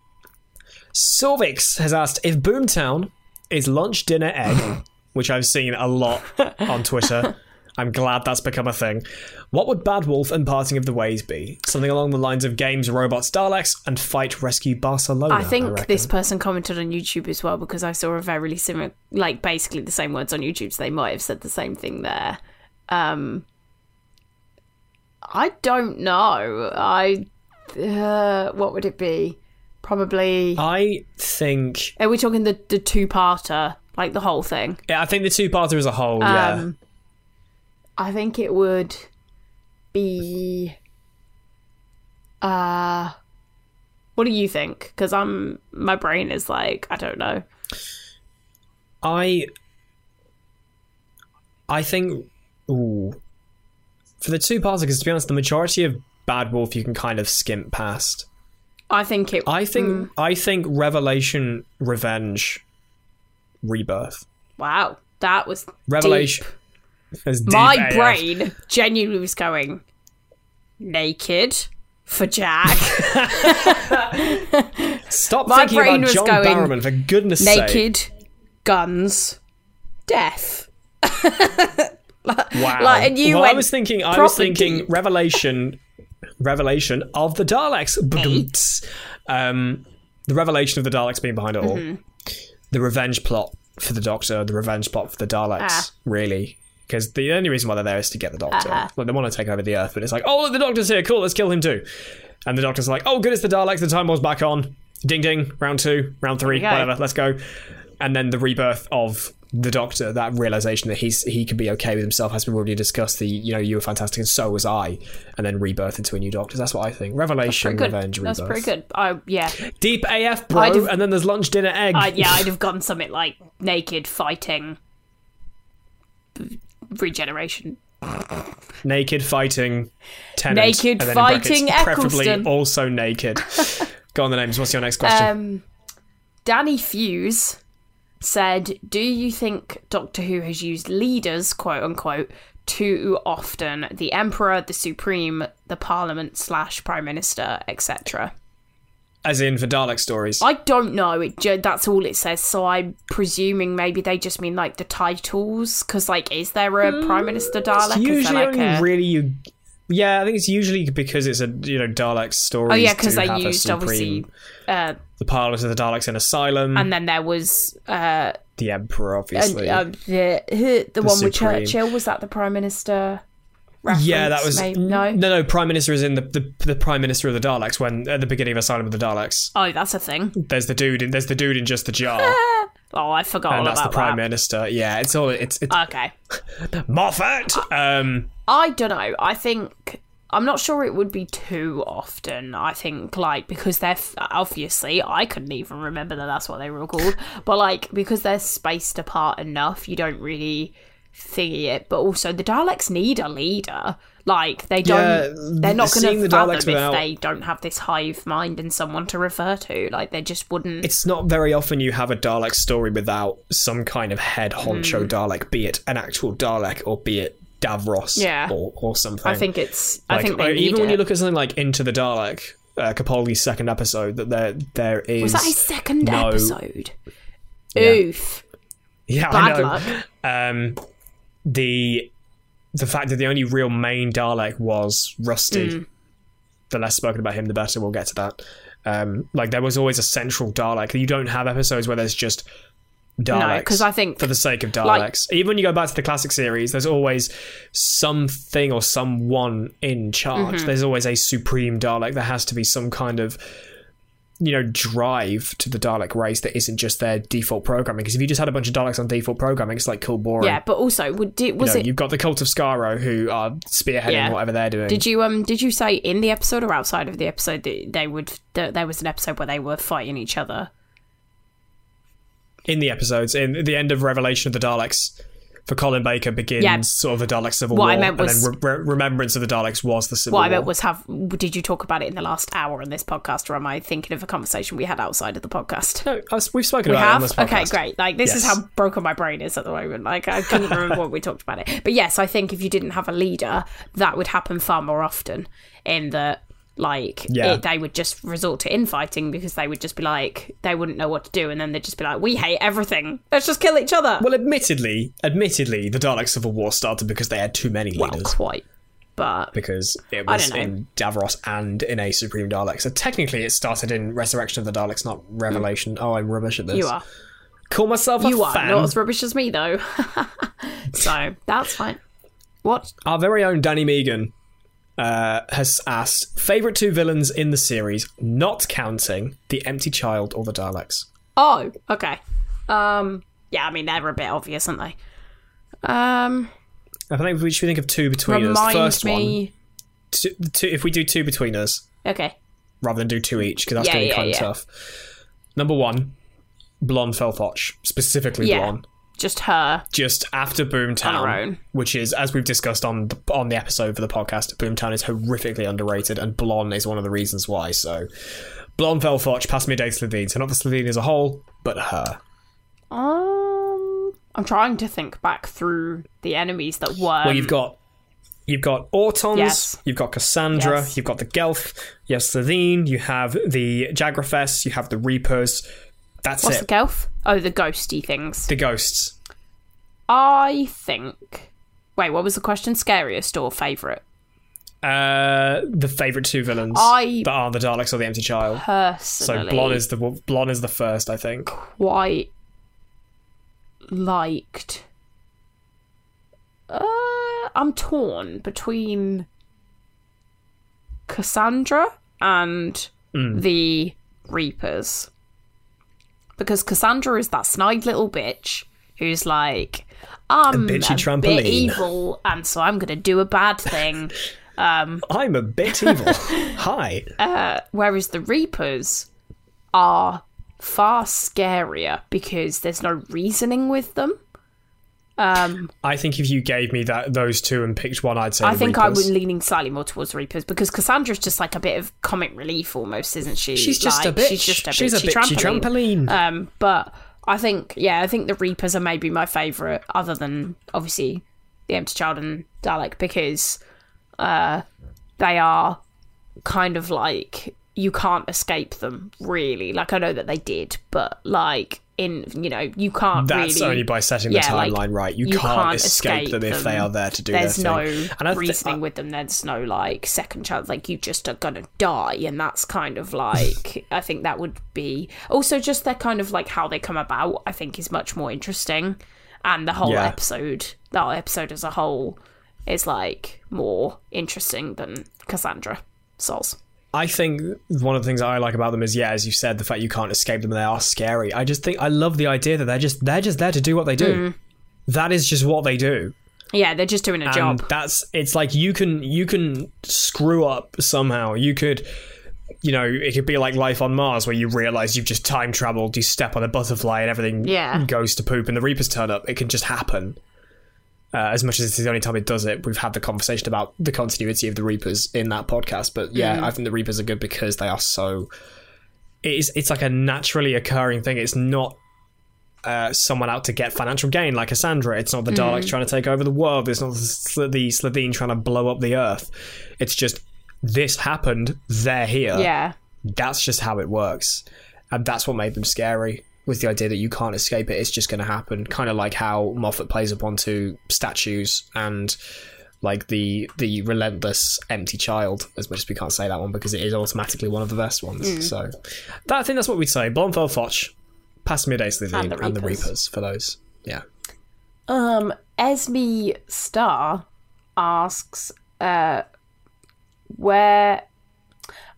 Silvix has asked if Boomtown is lunch, dinner, egg, which I've seen a lot on Twitter. I'm glad that's become a thing. What would Bad Wolf and Parting of the Ways be? Something along the lines of games, robots, Daleks, and fight, rescue Barcelona. I think reckon. this person commented on YouTube as well because I saw a very similar, like basically the same words on YouTube, so they might have said the same thing there. Um, I don't know. I uh, what would it be? Probably. I think. Are we talking the the two parter, like the whole thing? Yeah, I think the two-parter as a whole. yeah. I think it would be. Uh, what do you think? Because I'm my brain is like I don't know. I I think ooh for the two parts because to be honest, the majority of Bad Wolf you can kind of skimp past. I think it. I think Mm. I think Revelation, Revenge, Rebirth, Wow, that was Revelation. Deep. My AF. brain genuinely was going naked for Jack, Stop My thinking brain about was John going Barrowman for goodness sake. naked, guns, death. Wow. Like, and you well, I was thinking. I was thinking deep. Revelation, Revelation of the Daleks. Um, the revelation of the Daleks being behind it all. Mm-hmm. The revenge plot for the Doctor, the revenge plot for the Daleks, Ah. really. Because the only reason why they're there is to get the Doctor. Uh-huh. Like they want to take over the Earth, but it's like, oh, look, the Doctor's here, cool, let's kill him too. And the Doctor's like, oh, good, it's the Daleks, the Time War's back on. Ding ding, round two, round three, There we go. whatever, let's go. And then the rebirth of the Doctor, that realization that he's he can be okay with himself, has been already discussed. The you know you were fantastic and so was I, and then rebirth into a new Doctor. That's what I think. Revelation, good. revenge, rebirth. That's pretty good. I yeah. Deep AF, bro. Have- and then there's lunch, dinner, egg. I, yeah, I'd have gone something like naked fighting regeneration. naked fighting, Tennant, Naked and then in fighting brackets, preferably Eccleston. also naked. Go on the names. What's your next question? Um, Danny Fuse said, "Do you think Doctor Who has used leaders, quote unquote, too often? The Emperor, the Supreme, the Parliament slash Prime Minister, etc." As in for Dalek stories. I don't know. It ju- that's all it says. So I'm presuming maybe they just mean like the titles, because like, is there a Prime Minister Dalek? It's usually like, only a- really you. Yeah, I think it's usually because it's a you know Dalek story. Oh yeah, because they used obviously, uh, the Parliament of the Daleks in Asylum, and then there was uh, the Emperor, and, obviously. um, the the, one with Churchill. Was that the Prime Minister? Yeah, that was Maybe- no. no, no. Prime Minister is in the, the the Prime Minister of the Daleks when at the beginning of Asylum of the Daleks. Oh, that's a thing. There's the dude. In, there's the dude in just the jar, Oh, I forgot and that's the Prime that. Minister. Yeah, it's all. It's it's Okay, Moffat. Um, I don't know. I think I'm not sure it would be too often. I think like because they're f- obviously I couldn't even remember that that's what they were called, but like because they're spaced apart enough, you don't really thingy it. But also the Daleks need a leader. Like they don't. Yeah, they're not going to fathom if without- they don't have this hive mind and someone to refer to. Like they just wouldn't. it's not very often you have a Dalek story without some kind of head honcho Dalek, be it an actual Dalek or be it Davros Yeah. or, or something. I think it's. I think even when you look at something like Into the Dalek, uh, Capaldi's second episode, that there there is Was that his second no- episode? Yeah. Oof. Yeah, Bad I know. luck. Um, the the fact that the only real main Dalek was Rusty. Hmm. The less spoken about him, the better. We'll get to that. Um, like there was always a central Dalek. You don't have episodes where there's just Daleks. 'cause I think, for the sake of Daleks, like- even when you go back to the classic series, there's always something or someone in charge. Mm-hmm. There's always a supreme Dalek. There has to be some kind of you know drive to the Dalek race that isn't just their default programming. Because if you just had a bunch of Daleks on default programming, it's like cool boring. Yeah, but also, would did, You was know, it? You've got the Cult of Skaro who are spearheading Yeah. whatever they're doing. Did you um? Did you say in the episode or outside of the episode that they would? That there was an episode where they were fighting each other. in the episodes, in the end of Revelation of the Daleks, for Colin Baker begins Yeah. sort of the Dalek Civil What War, I meant was- and then re- re- Remembrance of the Daleks was the Civil war. What I meant was, have did you talk about it in the last hour on this podcast, or am I thinking of a conversation we had outside of the podcast? no, we've spoken We about it have this okay, great. Like this is how broken my brain is at the moment. Like I couldn't remember what we talked about it. But yes, I think if you didn't have a leader, that would happen far more often. In that, like, Yeah. it, they would just resort to infighting because they would just be like, they wouldn't know what to do, and then they'd just be like, "We hate everything. Let's just kill each other." Well, admittedly, admittedly, the Dalek Civil War started because they had too many leaders. Well, quite, but because it was in Davros and in a Supreme Dalek. So technically, it started in Resurrection of the Daleks, not Revelation. Mm. Oh, I'm rubbish at this. you are. Call myself a You are fan. not as rubbish as me, though. so that's fine. What? Our very own Danny Megan uh, has asked favorite two villains in the series, not counting the Empty Child or the Daleks. Oh, okay. Um, yeah, I mean they're a bit obvious, aren't they? Um, I think we should think of two between us. The first me. one, two, two, if we do two between us Okay. rather than do two each, because that's Yeah, be yeah, kind of yeah. tough. Number one, Blon Fel-Fotch, specifically Yeah. Blon. Just her. just after Boomtown, On her own. which is as we've discussed on the, on the episode for the podcast, Boomtown is horrifically underrated, and Blon is one of the reasons why. So, Blon Fel-Fotch passed me a day to Slitheen, so not the Slitheen as a whole, but her. Um, I'm trying to think back through the enemies that were. well, you've got you've got Autons, Yes. you've got Cassandra, Yes. you've got the Gelth, you have Slitheen, you have the Jagrafess, you have the Reapers. That's What's it. the Gelth? Oh, the ghosty things. the ghosts. I think. Wait, what was the question? Scariest or favourite? Uh, the favorite two villains I- that are the Daleks or the Empty Child. Personally, So Blon is the Blon is the first, I think. quite liked. Uh, I'm torn between Cassandra and the Reapers. Because Cassandra is that snide little bitch who's like, I'm A bitchy a trampoline." bit evil, and so I'm going to do a bad thing. Um, I'm a bit evil. Hi. Uh, whereas the Reapers are far scarier because there's no reasoning with them. I think if you gave me that those two and picked one, I'd say I think I Reapers. was leaning slightly more towards Reapers because Cassandra's just like a bit of comic relief almost, isn't she? She's just a Like, bitch. She's just a bit. She's a bitchy bitchy trampoline. trampoline. Um, but I think, yeah, I think the Reapers are maybe my favourite, other than obviously the Empty Child and Dalek, because uh, they are kind of like you can't escape them, really. Like I know that they did, but like in you know you can't. That's really, only by setting the yeah, like, timeline right. You, can't, escape, them, if they are there to do There's no thing. And I reasoning I- with them. There's no like second chance. Like you just are gonna die, and that's kind of like I think that would be also just their kind of like how they come about. I think is much more interesting, and the whole Yeah. episode, that episode as a whole, is like more interesting than Cassandra Souls. I think one of the things I like about them is, yeah, as you said, the fact you can't escape them and they are scary. I just think I love the idea that they're just they're just there to do what they do. Hmm. That is just what they do. Yeah, they're just doing a and job. that's it's like you can you can screw up somehow you could you know it could be like life on mars where you realize you've just time traveled you step on a butterfly and everything Yeah. goes to poop and the reapers turn up it can just happen uh, as much as it's the only time it does it we've had the conversation about the continuity of the reapers in that podcast but yeah Mm. i think the reapers are good because they are so it's it's like a naturally occurring thing it's not uh, someone out to get financial gain, like Cassandra. It's not the Daleks trying to take over the world. It's not the Slitheen trying to blow up the Earth. It's just this happened. They're here. yeah, That's just how it works, and that's what made them scary. Was the idea that you can't escape it. It's just going to happen. Kind of like how Moffat plays upon to statues and like the the relentless empty child. As much as we can't say that one because it is automatically one of the best ones. So that, I think that's what we'd say. Blon Fel-Fotch, past midday Slitheen, And and the the, Reapers. Reapers for those. Yeah. Um, Esme Star asks, uh, where.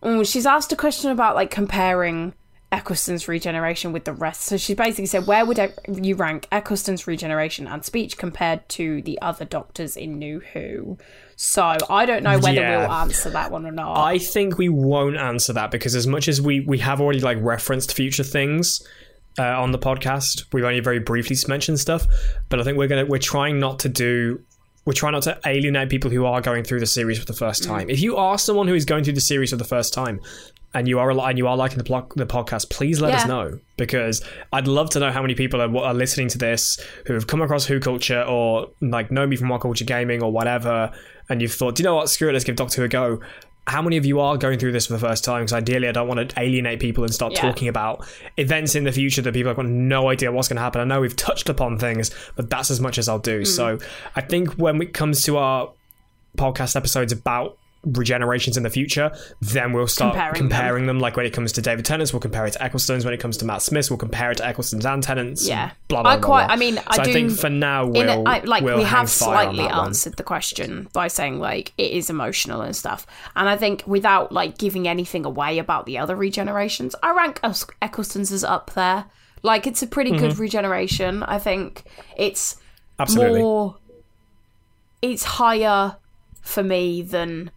Oh, she's asked a question about like comparing Eccleston's regeneration with the rest. So she basically said, where would you rank Eccleston's regeneration and speech compared to the other doctors in New Who? So I don't know whether Yeah. we'll answer that one or not. I think we won't answer that because as much as we we have already like referenced future things uh, on the podcast, we've only very briefly mentioned stuff. But I think we're gonna we're trying not to do. We're trying not to alienate people who are going through the series for the first mm. time. If you are someone who is going through the series for the first time, and you are and you are liking the, the podcast, please let us know because I'd love to know how many people are, are listening to this who have come across Who Culture or like know me from What Culture Gaming or whatever, and you've thought, do you know what? Screw it, let's give Doctor Who a go. How many of you are going through this for the first time? Because ideally, I don't want to alienate people and start Yeah. talking about events in the future that people have got no idea what's going to happen. I know we've touched upon things, but that's as much as I'll do. Mm-hmm. So I think when it comes to our podcast episodes about regenerations in the future, then we'll start Comparing comparing, them. them. Like when it comes to David Tennant's, we'll compare it to Eccleston's. When it comes to Matt Smith's, we'll compare it to Eccleston's and Tennant's. Yeah. blah blah. I blah, quite- blah. I mean, I so I do- think for now we'll it, I, like we'll we have fire on slightly one. answered the question by saying like it is emotional and stuff and i think without like giving anything away about the other regenerations i rank Eccles- eccleston's as up there like it's a pretty Mm-hmm. good regeneration i think it's Absolutely. more it's higher for me than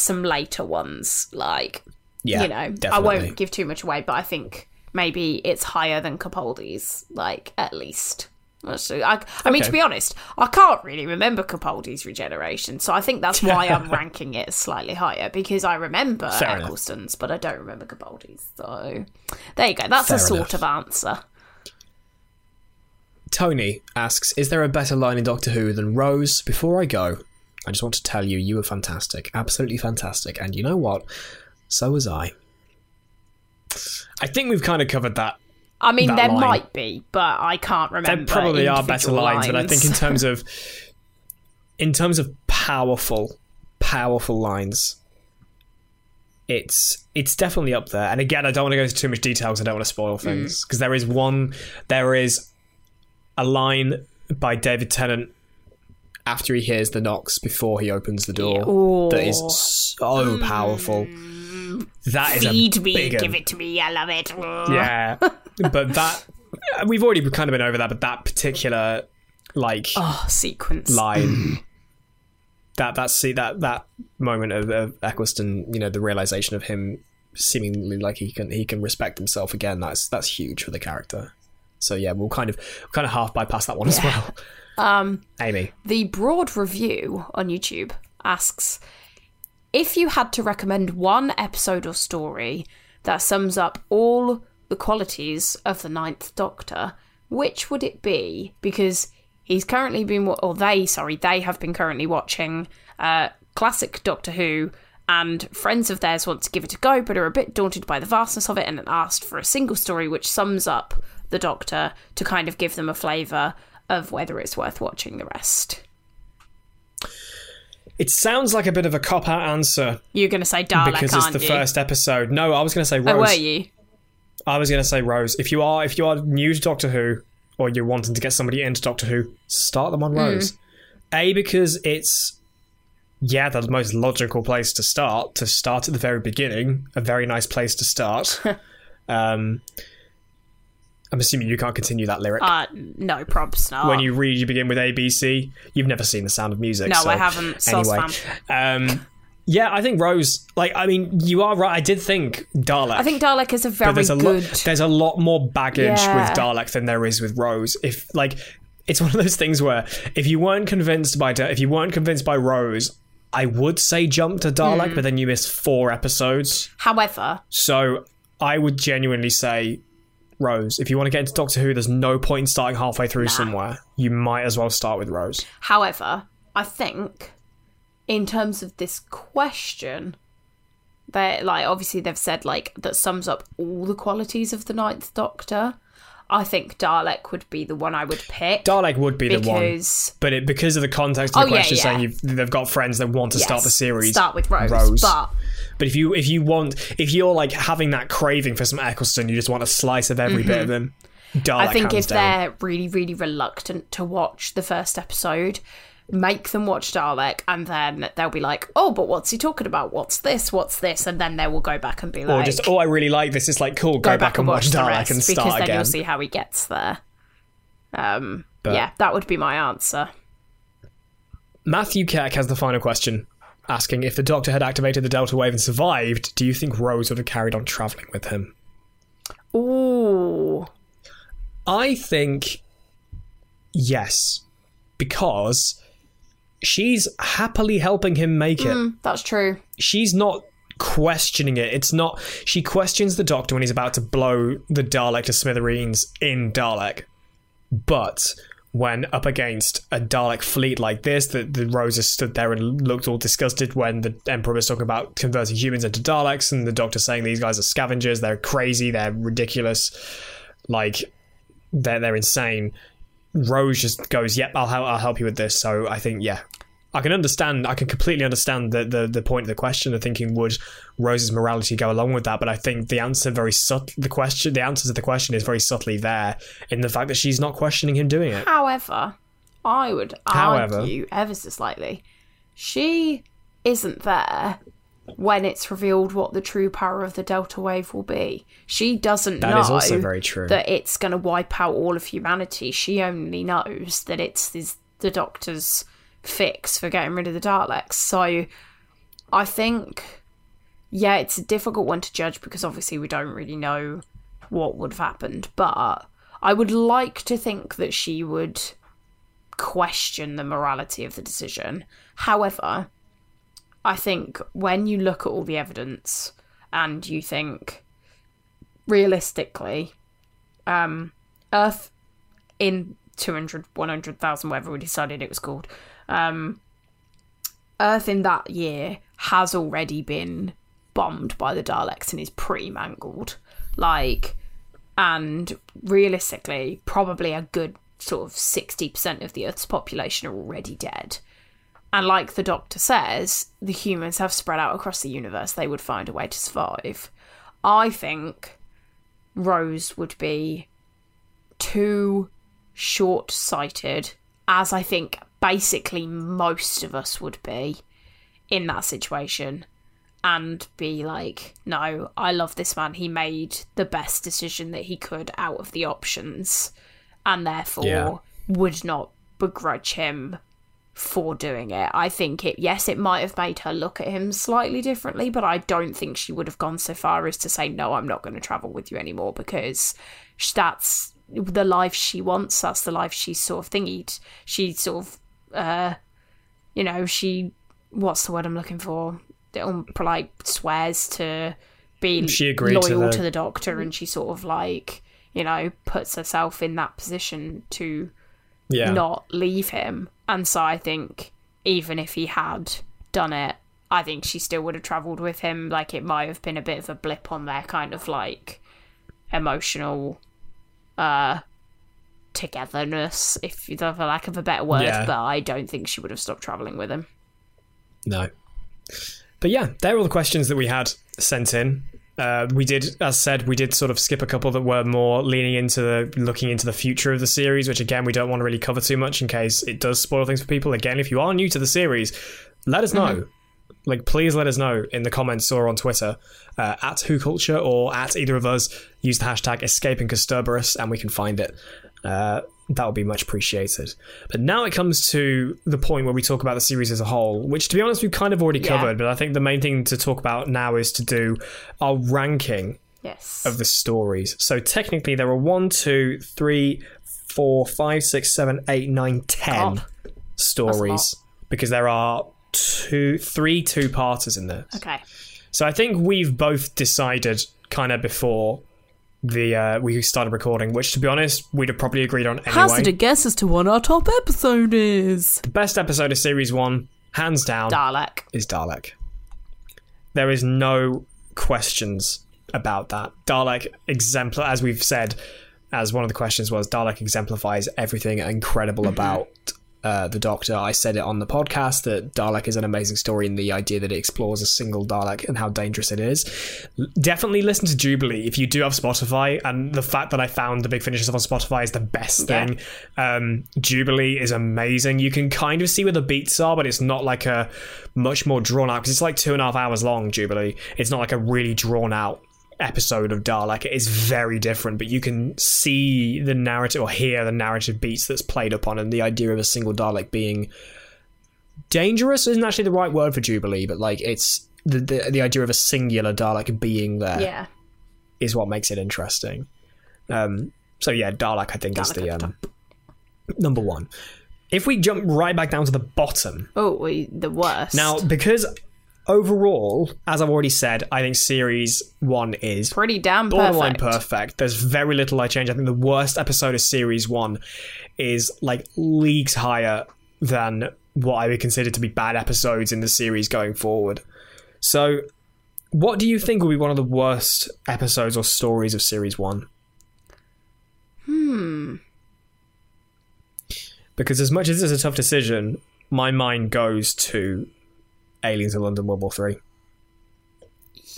some later ones like Yeah, you know i won't give too much away but i think maybe it's higher than capaldi's like at least see. I, I mean, to be honest, I can't really remember Capaldi's regeneration, so I think that's why I'm ranking it slightly higher because I remember Fair enough. Eccleston's, but I don't remember Capaldi's. So there you go. That's Fair a sort enough. of answer. Tony asks, "Is there a better line in Doctor Who than Rose?" Before I go, I just want to tell you, you were fantastic, absolutely fantastic, and you know what? So was I. I think we've kind of covered that I mean, That there line. might be, but I can't remember. there probably are better lines, but I think in terms of in terms of powerful, powerful lines, it's it's definitely up there. And again, I don't want to go into too much detail because I don't want to spoil Mm. things. Because there is one, there is a line by David Tennant after he hears the knocks before he opens the door that is so mm. powerful. That is Feed a me, big um, give it to me, I love it. Yeah, but that we've already kind of been over that. But that particular like Oh, sequence. line. That that see that that moment of, of Eccleston, you know, the realization of him seemingly like he can he can respect himself again. That's that's huge for the character. So yeah, we'll kind of kind of half bypass that one as well. Um, Amy, the broad review on YouTube asks if you had to recommend one episode or story that sums up all the qualities of the Ninth Doctor, which would it be? Because he's currently been, or they, sorry, they have been currently watching uh, classic Doctor Who. And friends of theirs want to give it a go, but are a bit daunted by the vastness of it and asked for a single story which sums up the Doctor to kind of give them a flavour of whether it's worth watching the rest. it sounds like a bit of a cop out answer You're going to say Dalek, because it's the you? first episode. No, I was going to say Rose. Oh, were you? I was going to say Rose. If you are if you are new to Doctor Who or you're wanting to get somebody into Doctor Who, start them on Rose. A because it's yeah the most logical place to start. To start at the very beginning, a very nice place to start. um, I'm assuming you can't continue that lyric. Uh, no, probs not. when you read, you begin with ABC. You've never seen The Sound of Music. No, so I haven't. Anyway, um, yeah, I think Rose. Like, I mean, you are right. I did think Dalek. I think Dalek is a very there's a good. lot. There's a lot more baggage Yeah. with Dalek than there is with Rose. If like, it's one of those things where if you weren't convinced by Da- if you weren't convinced by Rose, I would say jump to Dalek, Hmm. but then you miss four episodes. However, So I would genuinely say Rose. If you want to get into Doctor Who, there's no point in starting halfway through somewhere. You might as well start with Rose. however, I think in terms of this question, they like obviously they've said like that sums up all the qualities of the Ninth Doctor. I think Dalek would be the one I would pick. Dalek would be the one, but it, because of the context of Oh, the yeah, question, yeah. saying you've, they've got friends that want to start the series, Start with Rose, Rose. but But if you if you want if you're like having that craving for some Eccleston, you just want a slice of every bit of them. Mm-hmm. I think if down. they're really, really reluctant to watch the first episode, make them watch Dalek, and then they'll be like, "Oh, but what's he talking about? What's this? What's this?" And then they will go back and be or like, just oh I really like this. It's like cool. Go, back, and watch the Dalek and because start then again. you'll see how he gets there. Um, But- yeah, that would be my answer. Matthew Keck has the final question, asking if the Doctor had activated the Delta Wave and survived. Do you think Rose would have carried on traveling with him? Ooh, I think yes, because she's happily helping him make it. Mm, that's true. she's not questioning it. It's not. She questions the Doctor when he's about to blow the Dalek to smithereens in Dalek, but when up against a Dalek fleet like this, the, the Roses stood there and looked all disgusted when the Emperor was talking about converting humans into Daleks, and the Doctor saying these guys are scavengers, they're crazy, they're ridiculous, like they're they're insane. Rose just goes, "Yep, I'll help. I'll help you with this." So I think, yeah, I can understand. I can completely understand the, the the point of the question. of thinking, would Rose's morality go along with that? But I think the answer very subtle. The question, the answer to the question is very subtly there in the fact that she's not questioning him doing it. However, I would However. argue ever so slightly, she isn't there when it's revealed what the true power of the Delta Wave will be. She doesn't That know is also very true. that it's going to wipe out all of humanity. She only knows that it's this, the Doctor's fix for getting rid of the Daleks. So I think, yeah, it's a difficult one to judge because obviously we don't really know what would have happened. But I would like to think that she would question the morality of the decision. However, I think when you look at all the evidence and you think realistically, um, Earth in 200, 100,000, whatever we decided it was called, um, Earth in that year has already been bombed by the Daleks and is pretty mangled. Like, and realistically, probably a good sort of 60% of the Earth's population are already dead. And like the doctor says, the humans have spread out across the universe. They would find a way to survive. I think Rose would be too short sighted, as I think basically most of us would be in that situation, and be like, no, I love this man. He made the best decision that he could out of the options, and therefore Yeah. would not begrudge him for doing it. I think it, yes, it might have made her look at him slightly differently, but I don't think she would have gone so far as to say, no, I'm not going to travel with you anymore because that's the life she wants. That's the life she's sort of thingied. She sort of, uh, you know, she, what's the word I'm looking for? Like swears to be She agreed to loyal the- to the doctor and she sort of like, you know, puts herself in that position to Yeah. not leave him. And so I think even if he had done it, I think she still would have travelled with him. Like it might have been a bit of a blip on their kind of like emotional uh togetherness, if for lack of a better word, Yeah. but I don't think she would have stopped travelling with him. No. But yeah, they're all the questions that we had sent in. Uh, we did, as said, we did sort of skip a couple that were more leaning into the looking into the future of the series, which again we don't want to really cover too much in case it does spoil things for people. Again, if you are new to the series, let us know. Like, please let us know in the comments or on Twitter uh, at Who Culture or at either of us. Use the hashtag Escaping Kasterborous and we can find it. Uh, that would be much appreciated. But now it comes to the point where we talk about the series as a whole, which, to be honest, we've kind of already Yeah. covered. But I think the main thing to talk about now is to do our ranking Yes. of the stories. So technically, there are one, two, three, four, five, six, seven, eight, nine, ten God. stories because there are two, three two-parters in there. okay. So I think we've both decided kind of before the uh, we started recording, which to be honest, we'd have probably agreed on anyway. Hazard a guess as to what our top episode is. the best episode of series one, hands down, Dalek. is Dalek. There is no questions about that. Dalek exemplar, as we've said, as one of the questions was, Dalek exemplifies everything incredible about uh, the Doctor. I said it on the podcast that Dalek is an amazing story, and the idea that it explores a single Dalek and how dangerous it is. Definitely listen to Jubilee if you do have Spotify, and the fact that I found the Big Finish stuff on Spotify is the best Yeah. thing. Um, Jubilee is amazing. You can kind of see where the beats are, but it's not like a much more drawn out because it's like two and a half hours long. Jubilee. It's not like a really drawn out episode of Dalek. It is very different, but you can see the narrative or hear the narrative beats that's played upon, and the idea of a single Dalek being dangerous isn't actually the right word for Jubilee, but like it's the the, the idea of a singular Dalek being there Yeah. is what makes it interesting. Um, so yeah, Dalek I think is the at the um, number one. If we jump right back down to the bottom, Oh, the worst. now because overall, as I've already said, I think series one is pretty damn borderline perfect. perfect. There's very little I change. I think the worst episode of series one is like leagues higher than what I would consider to be bad episodes in the series going forward. So, what do you think will be one of the worst episodes or stories of series one? Hmm. Because as much as it's a tough decision, my mind goes to Aliens of London World War Three.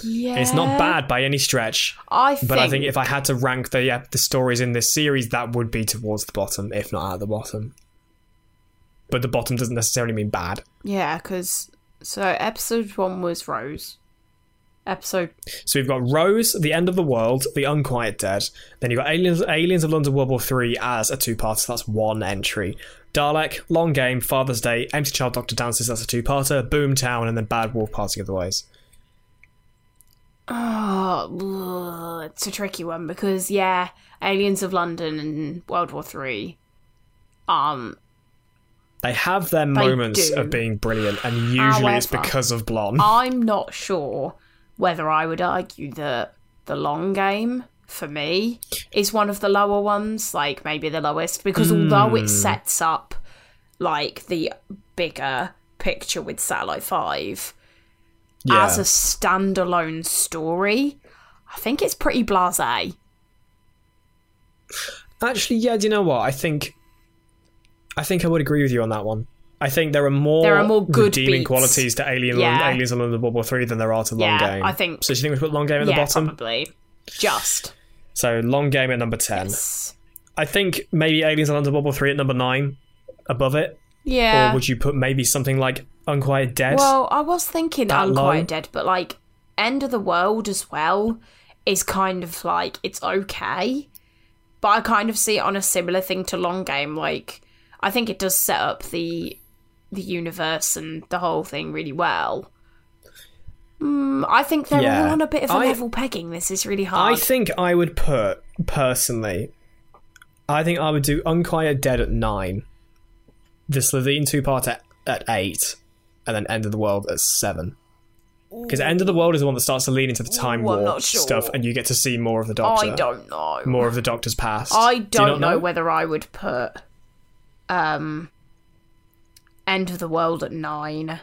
Yeah. It's not bad by any stretch. I think. But I think if I had to rank the yeah, the stories in this series, that would be towards the bottom, if not at the bottom. But the bottom doesn't necessarily mean bad. Yeah, because. So episode one was Rose. Episode. So we've got Rose, The End of the World, The Unquiet Dead. Then you've got Aliens, Aliens of London World War Three as a two-parter. So that's one entry. Dalek, Long Game, Father's Day, Empty Child, Doctor Dances. That's a two-parter. Boomtown, and then Bad Wolf the Ways. Oh, it's a tricky one because yeah, Aliens of London and World War Three. Um, They have their moments do. of being brilliant, and usually it's because of Blon. I'm not sure whether I would argue that the long game for me is one of the lower ones, like maybe the lowest, because although it hmm. sets up like the bigger picture with Satellite Five yeah. as a standalone story, I think it's pretty blasé. Actually, yeah. Do you know what? I think, I think I would agree with you on that one. I think there are more There are more good redeeming beats. qualities to Alien Yeah. Aliens and London World War Three than there are to Long Yeah, Game. I think- So. Do you think we put Long Game at the bottom? probably. Just. So Long Game at number ten. Yes. I think maybe Aliens London World 3 at number 9 above it. Yeah. Or would you put maybe something like Unquiet Dead? Well, I was thinking That Unquiet low? Dead, but like End of the World as well is kind of like it's okay. But I kind of see it on a similar thing to Long Game. Like I think it does set up the the universe and the whole thing really well. Mm, I think they're Yeah. all on a bit of a I- level pegging. This is really hard. I think I would put, personally, I think I would do Unquiet Dead at 9, the Slitheen two part at, at 8, and then End of the World at 7. Because End of the World is the one that starts to lean into the time Ooh, I'm warp sure. stuff, and you get to see more of the Doctor. I don't know. More of the Doctor's past. I Do don't not know, whether I would put um End of the World at nine.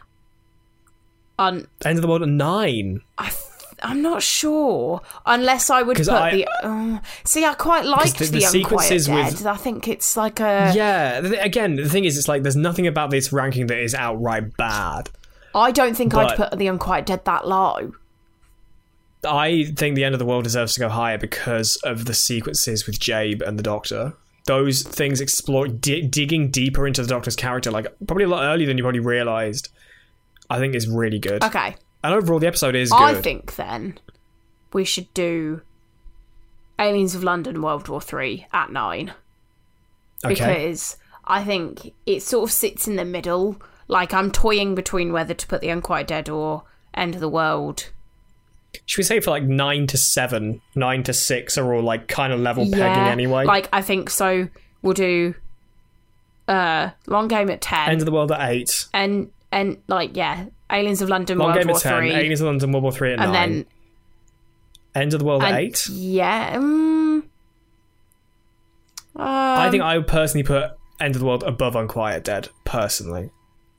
End of the World at 9. I'm not sure. Unless I would 'Cause put I- the. Uh, see, I quite liked the- the, the Unquiet sequences Dead. with- I think it's like a. yeah, th- again, the thing is, it's like there's nothing about this ranking that is outright bad. I don't think I'd but- put the Unquiet Dead that low. I think the end of the world deserves to go higher because of the sequences with Jabe and the Doctor. Those things explore di- digging deeper into the Doctor's character, like probably a lot earlier than you probably realized. I think is really good. Okay. And overall, the episode is good. I think then we should do Aliens of London World War Three at nine. okay. because I think it sort of sits in the middle. Like I'm toying between whether to put the Unquiet Dead or End of the World. Should we say for like nine to seven, nine to six are all like kind of level pegging anyway? Like I think so. We'll do uh Long Game at ten end of the world at eight, and and like yeah, Aliens of London long World game War at ten, Three, Aliens of London World War Three at and nine, then end of the world at and- eight. Yeah. Um, I think I would personally put End of the World above Unquiet Dead. Personally,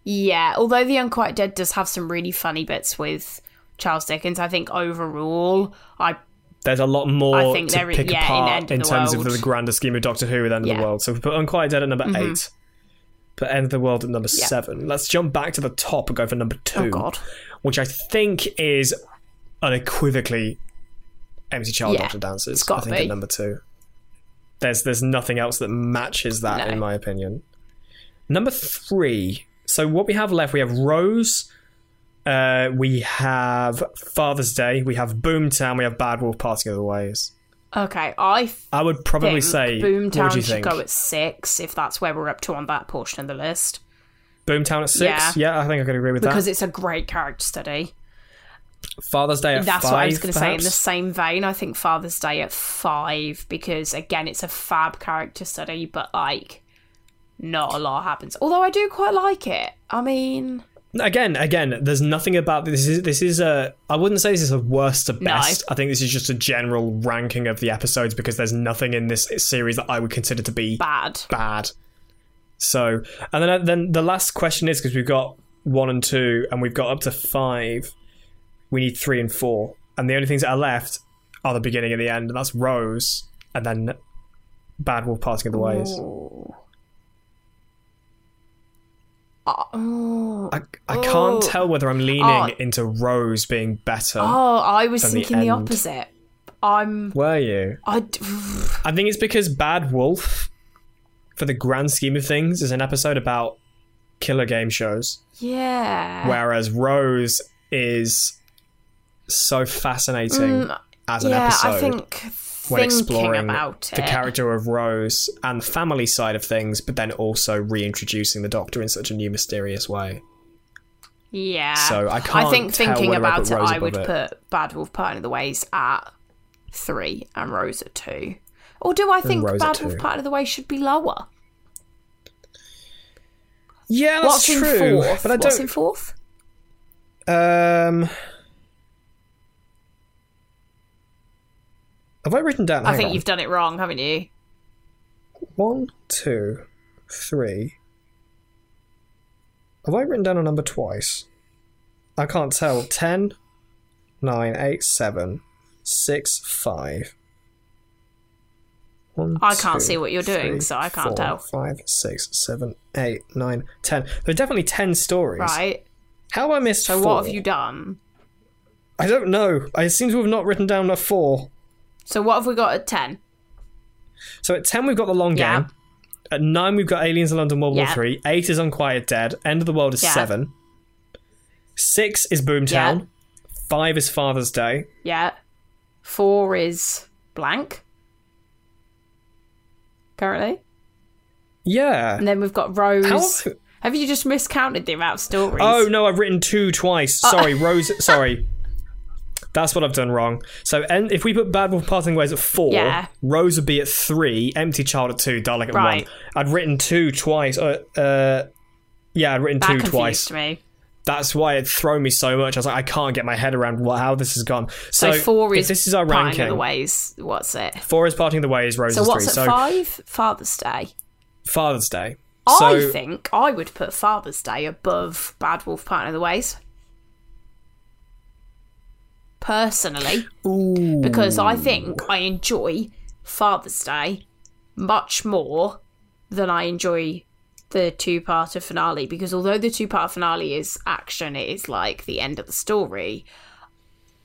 Yeah, although The Unquiet Dead does have some really funny bits with Charles Dickens, I think overall, I there's a lot more I think to there is- pick yeah, in apart End of in, the terms World. of the grander scheme of Doctor Who with End of Yeah. Mm-hmm. the World. So we put Unquiet Dead at number eight, put End of the World at number Yeah. seven. Let's jump back to the top and go for number two, oh god, which I think is unequivocally Empty Child Yeah, Doctor Dances. I think be. at number two. There's there's nothing else that matches that No. in my opinion. Number three. So what we have left, we have Rose. Uh, we have Father's Day. We have Boomtown. We have Bad Wolf Parting of the Ways. Okay, I I would probably say Boomtown What do you should think? go at six if that's where we're up to on that portion of the list Boomtown at six. Yeah. I think I could agree with because that. Because it's a great character study. Father's Day at That's five. what I was going to say. In the same vein, I think Father's Day at five because again, it's a fab character study, but like not a lot happens. Although I do quite like it. I mean, Again, again, there's nothing about this. Is this is a? I wouldn't say this is a worst to best. I think this is just a general ranking of the episodes because there's nothing in this series that I would consider to be bad. bad. So, and then then the last question is because we've got one and two, and we've got up to five. We need three and four, and the only things that are left are the beginning and the end, and that's Rose, and then Bad Wolf Parting of the Ways. Ooh. Oh. I, I can't Oh. tell whether I'm leaning Oh. into Rose being better. Oh, I was the thinking the, end. opposite. I'm. Were you? I. I think it's because Bad Wolf, for the grand scheme of things, is an episode about killer game shows, Yeah. whereas Rose is so fascinating as an Mm, yeah, episode I think when exploring about it. the character of Rose and the family side of things, but then also reintroducing the Doctor in such a new mysterious way. Yeah. So I can't I think thinking whether I about it, I would it. put Bad Wolf Parting of the Ways at three and Rose at two. Or do I think Bad Wolf. Parting of the Ways should be lower? Yeah, that's What's true. fourth? But I What's don't. in fourth? Um, have I written down? I hang think on. you've done it wrong, haven't you? one, two, three. Have I written down a number twice? I can't tell. Ten, nine, eight, seven, six, five. One, I can't two, see what you're doing, three, so I can't four, tell. Five, six, seven, eight, nine, ten. There are definitely ten stories. Right. How have I missed So four? what have you done? I don't know. I seem to have not written down a four. So what have we got at ten? So at 10, we've got The Long Yeah. Game. At 9, we've got Aliens in London World Yeah. War 3. 8 is Unquiet Dead. End of the World is Yeah. 7. 6 is Boomtown. Yeah. 5 is Father's Day. Yeah. Four is blank. Currently. Yeah. And then we've got Rose. How- Have you just miscounted the amount of stories? Oh no, I've written two twice. Uh, Sorry, Rose. Sorry, that's what I've done wrong. So, and if we put Bad Wolf Parting Ways at four, Yeah. Rose would be at three, Empty Child at two, Dalek at Right. one. I'd written two twice. Uh, uh, yeah, I'd written that two twice. me. That's why it thrown me so much. I was like, I can't get my head around what, how this has gone. So, So, four is this is our Parting ranking. of the Ways. What's it? Four is Parting the Ways. Rose So is what's three. at so five? Father's Day. Father's Day. I think I would put Father's Day above Bad Wolf Parting of the Ways. Personally. Because I think I enjoy Father's Day much more than I enjoy the two part finale. Because although the two part finale is action, it is like the end of the story.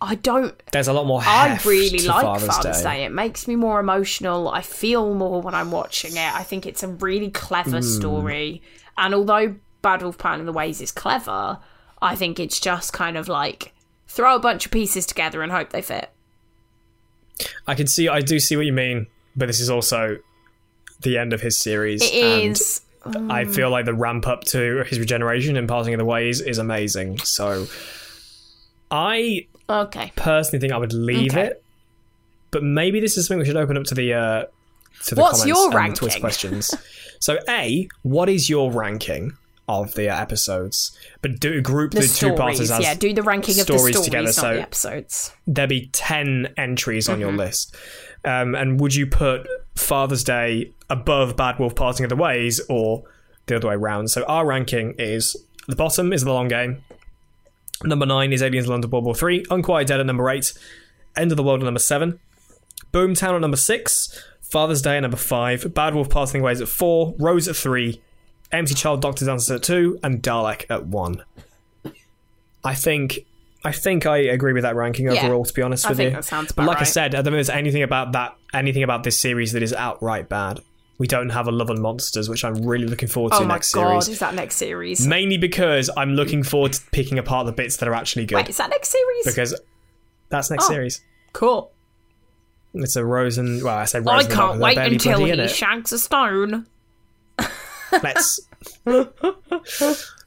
I don't there's a lot more. I really like Father's, Father's, Day. Day. It makes me more emotional. I feel more when I'm watching it. I think it's a really clever Hmm. story. And although Bad Wolf Plan and the Ways is clever, I think it's just kind of like throw a bunch of pieces together and hope they fit. I can see. I do see what you mean, but this is also the end of his series. It and. I feel like the ramp up to his regeneration and Parting of the Ways is amazing. So, I Okay. personally think I would leave Okay. it, but maybe this is something we should open up to the uh, to the What's comments your and the ranking? twist questions. so, a what is your ranking of the episodes? But do group The, the, two stories. as Yeah, do the ranking of the stories stories, together. not So the episodes. there be 10 entries on your Mm-hmm. list. Um, and would you put Father's Day above Bad Wolf Parting of the Ways or the other way around? So our ranking is the bottom is The Long Game. Number 9 is Aliens London World War 3. Unquiet Dead at number 8. End of the World at number 7. Boomtown at number 6. Father's Day at number 5. Bad Wolf Parting Ways at 4. Rose at 3. Empty Child Doctor Dances at 2. And Dalek at 1. I think I think I agree with that ranking Yeah. overall. To be honest I with think you, that sounds but about like I right. said, I don't think there's anything about that, anything about this series that is outright bad. We don't have a Love and Monsters, which I'm really looking forward to Oh my next god, series. is that next series? Mainly because I'm looking forward to picking apart the bits that are actually good. Wait, is that next series? because that's next Oh. series. cool. It's a Rose and well, I said Rose I and the Rock, can't they're wait barely until bloody in he it. shags a stone. Let's.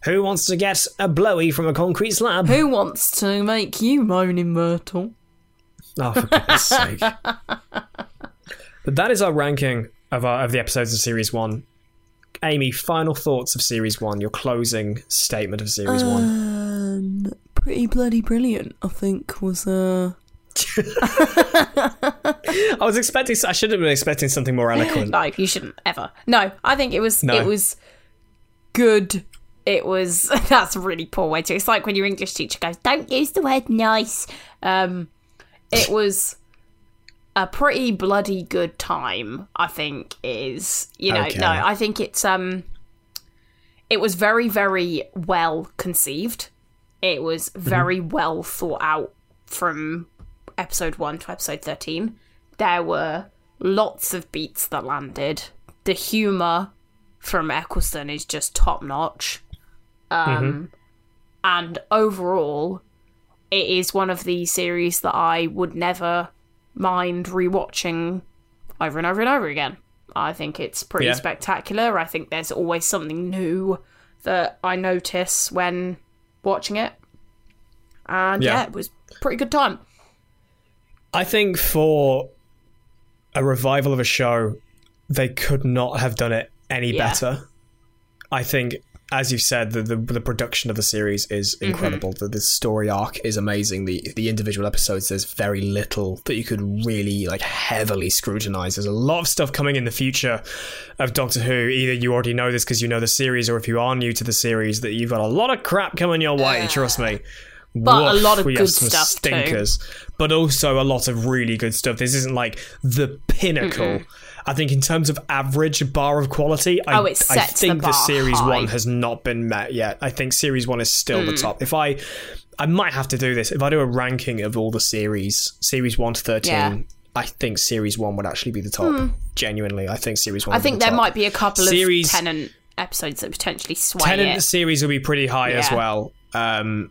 Who wants to get a blowy from a concrete slab? Who wants to make you moaning Myrtle? Oh, for goodness sake. But that is our ranking of, our, of the episodes of Series 1. Amy, final thoughts of Series 1, your closing statement of Series 1. Um, pretty bloody brilliant. I think was uh. I was expecting, I should have been expecting something more eloquent. No, you shouldn't ever. No, I think it was. No. It was good. It was. That's a really poor way to. It's like when your English teacher goes, "Don't use the word nice." Um, it was a pretty bloody good time. I think is you know Okay. no. I think it's um. It was very very well conceived. It was very well thought out from episode one to episode thirteen. There were lots of beats that landed. The humor from Eccleston is just top notch. Um, And overall, it is one of the series that I would never mind rewatching over and over and over again. I think it's pretty Yeah. spectacular. I think there's always something new that I notice when watching it. And Yeah. yeah, it was pretty good time. I think for a revival of a show, they could not have done it any Yeah. better. I think, as you said, the, the the production of the series is Mm-hmm. incredible. The, the story arc is amazing. The the individual episodes, there's very little that you could really like heavily scrutinize. There's a lot of stuff coming in the future of Doctor Who. Either you already know this because you know the series, or if you are new to the series, that you've got a lot of crap coming your way. trust me. But a lot of good stuff too. But also a lot of really good stuff. This isn't like the pinnacle. I think in terms of average bar of quality, I, Oh, it I sets the think the, bar series high. one has not been met yet. I think series one is still Hmm. the top. If I, I might have to do this. If I do a ranking of all the series, series one to thirteen, Yeah. I think series one would actually be the top. Genuinely, I think series one. I think the there top. might be a couple Series- of Tennant episodes that potentially sway Tennant it. series will be pretty high as well. Um,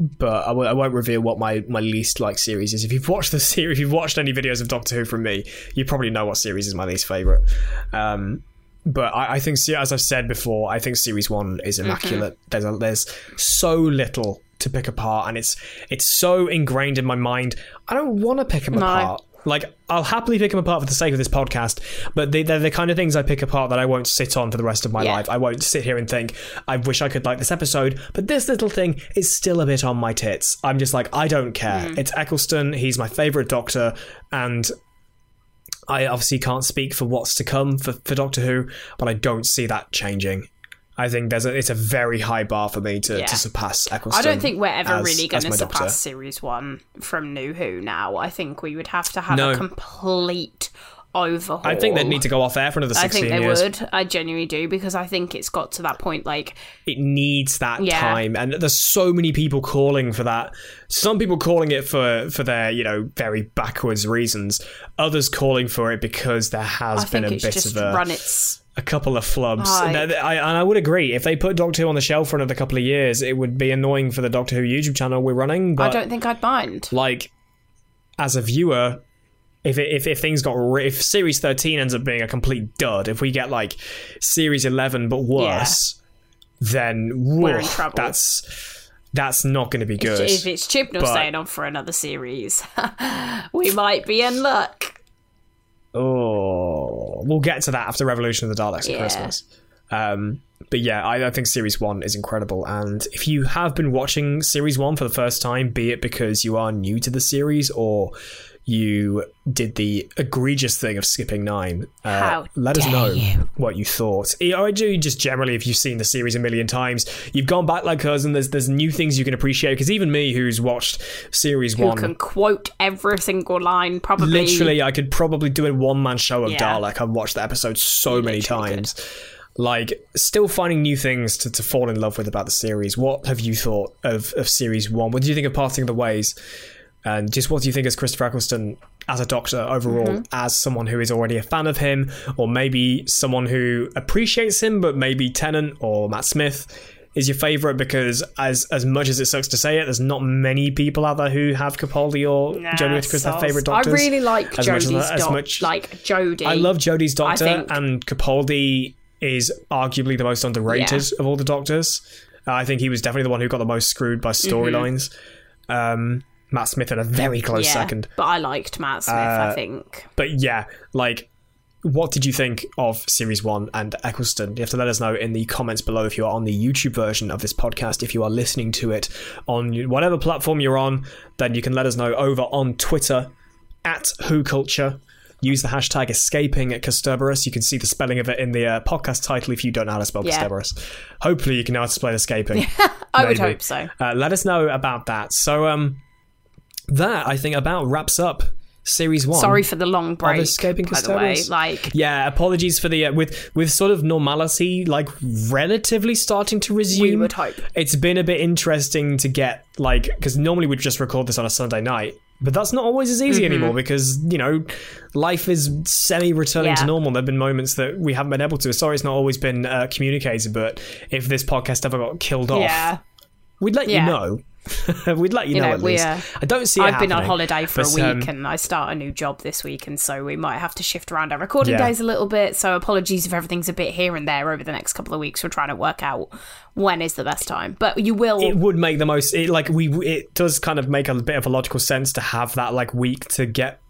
but I w- I won't reveal what my, my least like series is. If you've watched the series, if you've watched any videos of Doctor Who from me, you probably know what series is my least favorite. Um, but I, I think, as I've said before, I think series one is Mm-hmm. immaculate. There's a, there's so little to pick apart, and it's it's so ingrained in my mind. I don't want to pick them No. apart. Like I'll happily pick them apart for the sake of this podcast, but they, they're the kind of things I pick apart that I won't sit on for the rest of my Yeah. life. I won't sit here and think I wish I could like this episode, but this little thing is still a bit on my tits. I'm just like I don't care. Mm. It's Eccleston. He's my favorite Doctor, and I obviously can't speak for what's to come for, for Doctor Who, but I don't see that changing. I think there's a, it's a very high bar for me to, Yeah. to surpass I don't think we're ever as- really going to surpass Doctor. series one from New Who now. I think we would have to have No. a complete overhaul. I think they'd need to go off air for another I think they years. would. I genuinely do because I think it's got to that point. Like, it needs that Yeah. time and there's so many people calling for that some people calling it for for their you know very backwards reasons others calling for it because there has I been a bit of a, run its. A couple of flubs Right. and I, and I would agree if they put doctor who on the shelf for another couple of years it would be annoying for the doctor who youtube channel we're running but I don't think I'd mind. like as a viewer if it, if if things got if series 13 ends up being a complete dud if we get like series 11 but worse then We're in trouble. that's that's not going to be If, good if it's Chibnall but- staying on for another series, we might be in luck. Oh we'll get to that after revolution of the daleks Yeah. at christmas um but yeah, I, I think series one is incredible. And if you have been watching series one for the first time, be it because you are new to the series or you did the egregious thing of skipping nine, uh, How let us know you. what you thought. Or do just generally, if you've seen the series a million times, you've gone back like us, and there's there's new things you can appreciate. Because even me, who's watched series Who one, can quote every single line? Probably. literally i could probably do a one man show of Yeah. dalek i've watched the episode so many literally times like still finding new things to, to fall in love with about the series what have you thought of, of series one what do you think of parting of the ways and just what do you think as christopher eccleston as a doctor overall Mm-hmm. as someone who is already a fan of him or maybe someone who appreciates him but maybe tennant or matt smith is your favorite because as as much as it sucks to say it there's not many people out there who have capaldi or Nah, jodie whittaker as their favorite doctors I really like as much as- Jodie's as much- like Jodie. I love Jodie's Doctor, think- and Capaldi is arguably the most underrated of all the Doctors. Uh, I think he was definitely the one who got the most screwed by storylines. Um, Matt Smith in a very close yeah, second. But I liked Matt Smith. Uh, I think. But yeah, like, what did you think of Series 1 and Eccleston? You have to let us know in the comments below if you are on the YouTube version of this podcast. If you are listening to it on whatever platform you're on, then you can let us know over on Twitter at Who Culture. Use the hashtag escaping at Kasterborous. You can see the spelling of it in the uh, podcast title if you don't know how to spell Yeah. Hopefully, you can to spell escaping. I would hope so. Uh, let us know about that. So, um, that I think about wraps up series one. Sorry for the long break. escaping by the way, like Yeah, apologies for the uh, with with sort of normality like relatively starting to resume. We would hope. It's been a bit interesting to get like because normally we'd just record this on a Sunday night. But that's not always as easy anymore because, you know, life is semi returning Mm-hmm. Yeah. to normal. There have been moments that we haven't been able to. Sorry, it's not always been uh, communicated, but if this podcast ever got killed off, yeah. We'd let Yeah. you know. we'd let you, You know, know, at least. uh, I don't see it I've been on holiday for a week um, and I start a new job this week, and so we might have to shift around our recording Yeah. days a little bit. So apologies if everything's a bit here and there over the next couple of weeks. We're trying to work out when is the best time, but you will. it would make the most it, like we it does kind of make a bit of a logical sense to have that like week to get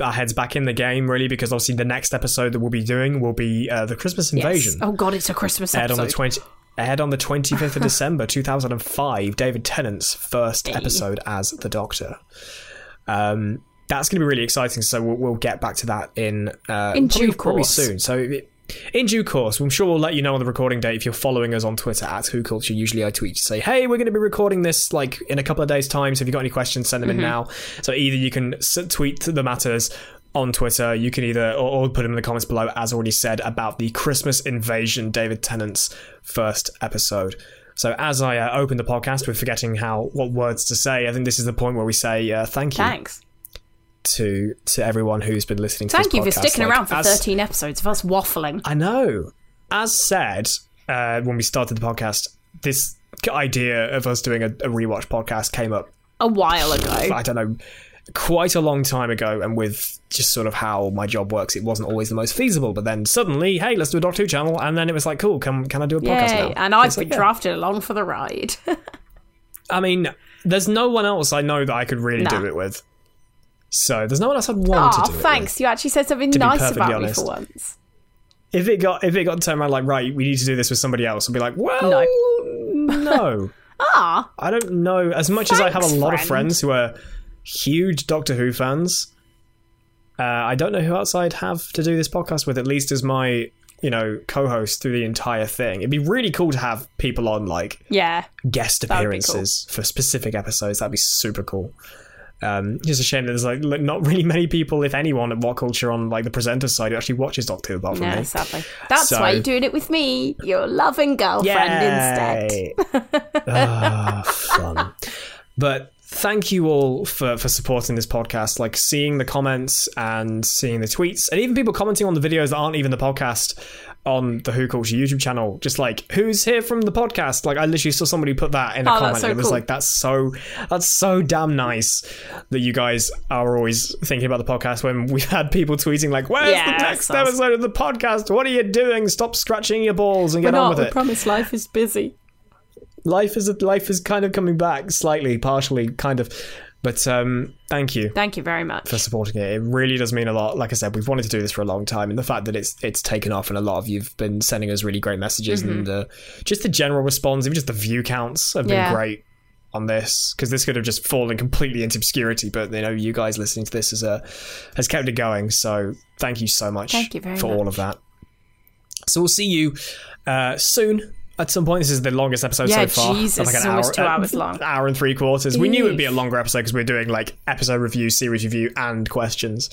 our heads back in the game really because obviously the next episode that we'll be doing will be uh, the christmas Yes. invasion Oh god, it's a Christmas aired episode. on the 20 aired on the 25th of december 2005 david tennant's first episode as the doctor um that's going to be really exciting so we'll, we'll get back to that in uh In probably, due course. soon so it, in due course, I'm sure we'll let you know on the recording date if you're following us on Twitter at Who Culture. Usually I tweet to say, hey, we're going to be recording this like in a couple of days' time. So if you've got any questions, send them in now. So either you can tweet the matters on Twitter, you can either, or, or put them in the comments below, as already said, about the Christmas Invasion David Tennant's first episode. So as I uh, open the podcast with forgetting how what words to say, I think this is the point where we say uh, thank you. Thanks. to to everyone who's been listening to Thank you for sticking Like, around for as- 13 episodes of us waffling. I know. As said, uh, when we started the podcast, this idea of us doing a, a rewatch podcast came up, A while ago. I don't know, quite a long time ago. And with just sort of how my job works, it wasn't always the most feasible. But then suddenly, hey, let's do a Doctor Who channel. And then it was like, cool, can, can I do a podcast now? And I've It's like, been yeah. drafted along for the ride. I mean, there's no one else I know that I could really Nah. do it with. So there's no one else I'd want Oh, to do it thanks. You actually said something nice about honest. me for once. If it got if it got turned around like right, we need to do this with somebody else, I'd be like, well, No. no. Ah, I don't know. As much as I have a Thanks, lot of friends who are huge Doctor Who fans, uh, I don't know who else I'd have to do this podcast with. At least as my you know co-host through the entire thing. It'd be really cool to have people on like yeah. guest That would be appearances for specific episodes. That'd be super cool. Um, just a shame that there's like not really many people, if anyone, at What Culture on like the presenter side who actually watches Doctor Who apart from No, me. sadly. That's So- why you're doing it with me, your loving girlfriend instead. Yay. Ah, fun. But thank you all for, for supporting this podcast. Like seeing the comments and seeing the tweets, and even people commenting on the videos that aren't even the podcast on the Who Culture YouTube channel. Just like, who's here from the podcast? Like, I literally saw somebody put that in a Oh, comment. so and it was cool. like, that's so, that's so damn nice that you guys are always thinking about the podcast when we've had people tweeting, like, where's Yeah, the next that's awesome. episode of the podcast? What are you doing? Stop scratching your balls and get on with it I promise life is busy. Life is life is kind of coming back slightly, partially, kind of. But um, thank you Thank you very much. for supporting it. It really does mean a lot. Like I said, we've wanted to do this for a long time, and the fact that it's it's taken off, and a lot of you've been sending us really great messages, and uh, just the general response, even just the view counts have been Yeah. great on this because this could have just fallen completely into obscurity. But you know, you guys listening to this has uh, has kept it going. So thank you so much Thank you very for all of that. So we'll see you uh, soon. At some point, this is the longest episode Yeah, so far. Jesus, Like an it's almost two uh, hours long. An hour and three quarters. We knew it would be a longer episode because we're doing like episode review, series review, and questions.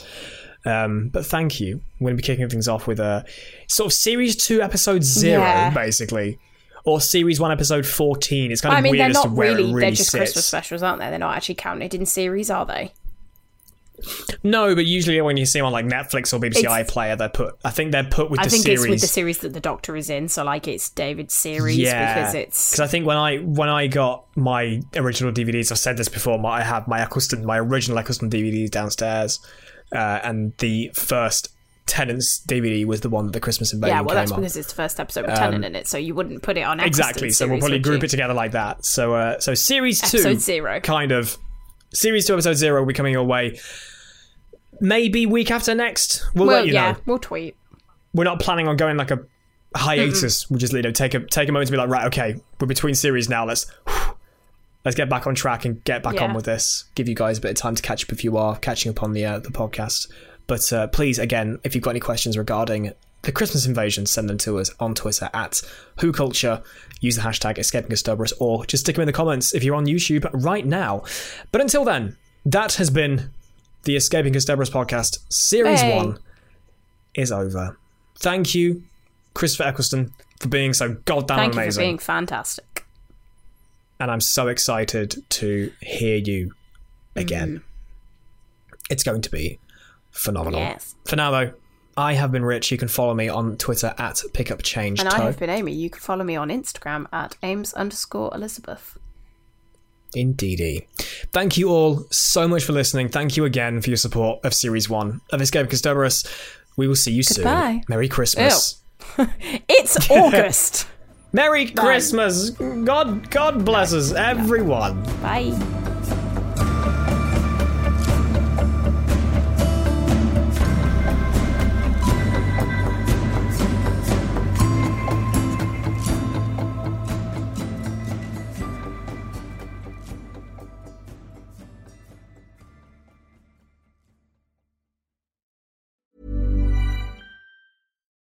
Um, but thank you. We're going to be kicking things off with a sort of series two, episode zero, Yeah. basically, or series one, episode fourteen. It's kind of I mean, weird they're as to not where really, it really they're just sits. Christmas specials, aren't they? They're not actually counted in series, are they? No, but usually when you see them on like Netflix or BBC It's- iPlayer, they're put. I think they're put with I the think series. it's with the series that the Doctor is in, so like it's David's series because it's. because I think when I when I got my original DVDs, I've said this before. My, I have my Eccleston, my original Eccleston DVDs downstairs, uh, and the first Tennant's DVD was the one that the Christmas Invasion Yeah, well, that's on. because it's the first episode with Tennant in it, so you wouldn't put it on exactly. Eccleston's So we'll probably group you? it together like that. So uh, so series two, Episode zero. kind of series two, episode zero will be coming your way. Maybe week after next. We'll Well, let you yeah, know. we'll tweet. we're not planning on going like a hiatus. We'll just you know take a take a moment to be like, right, okay, we're between series now. Let's let's get back on track and get back on with this. Give you guys a bit of time to catch up if you are catching up on the uh, the podcast. But uh, please, again, if you've got any questions regarding the Christmas invasion, send them to us on Twitter at Who Culture. Use the hashtag Escaping Kasterborous, or just stick them in the comments if you're on YouTube right now. But until then, that has been the Escaping Kasterborous podcast, Series Hey. One is over. Thank you, Christopher Eccleston, for being so goddamn Thank you amazing. for being fantastic. and I'm so excited to hear you again. Mm. It's going to be phenomenal. Yes. For now, though, I have been Rich. You can follow me on Twitter at pickupchange. And I have been Amy. You can follow me on Instagram at Ames underscore Elizabeth. Indeedy. Thank you all so much for listening. Thank you again for your support of Series 1 of Escape Kasterborous. We will see you Goodbye. soon. Merry Christmas. It's August. Merry Christmas. God God bless us, everyone. Bye.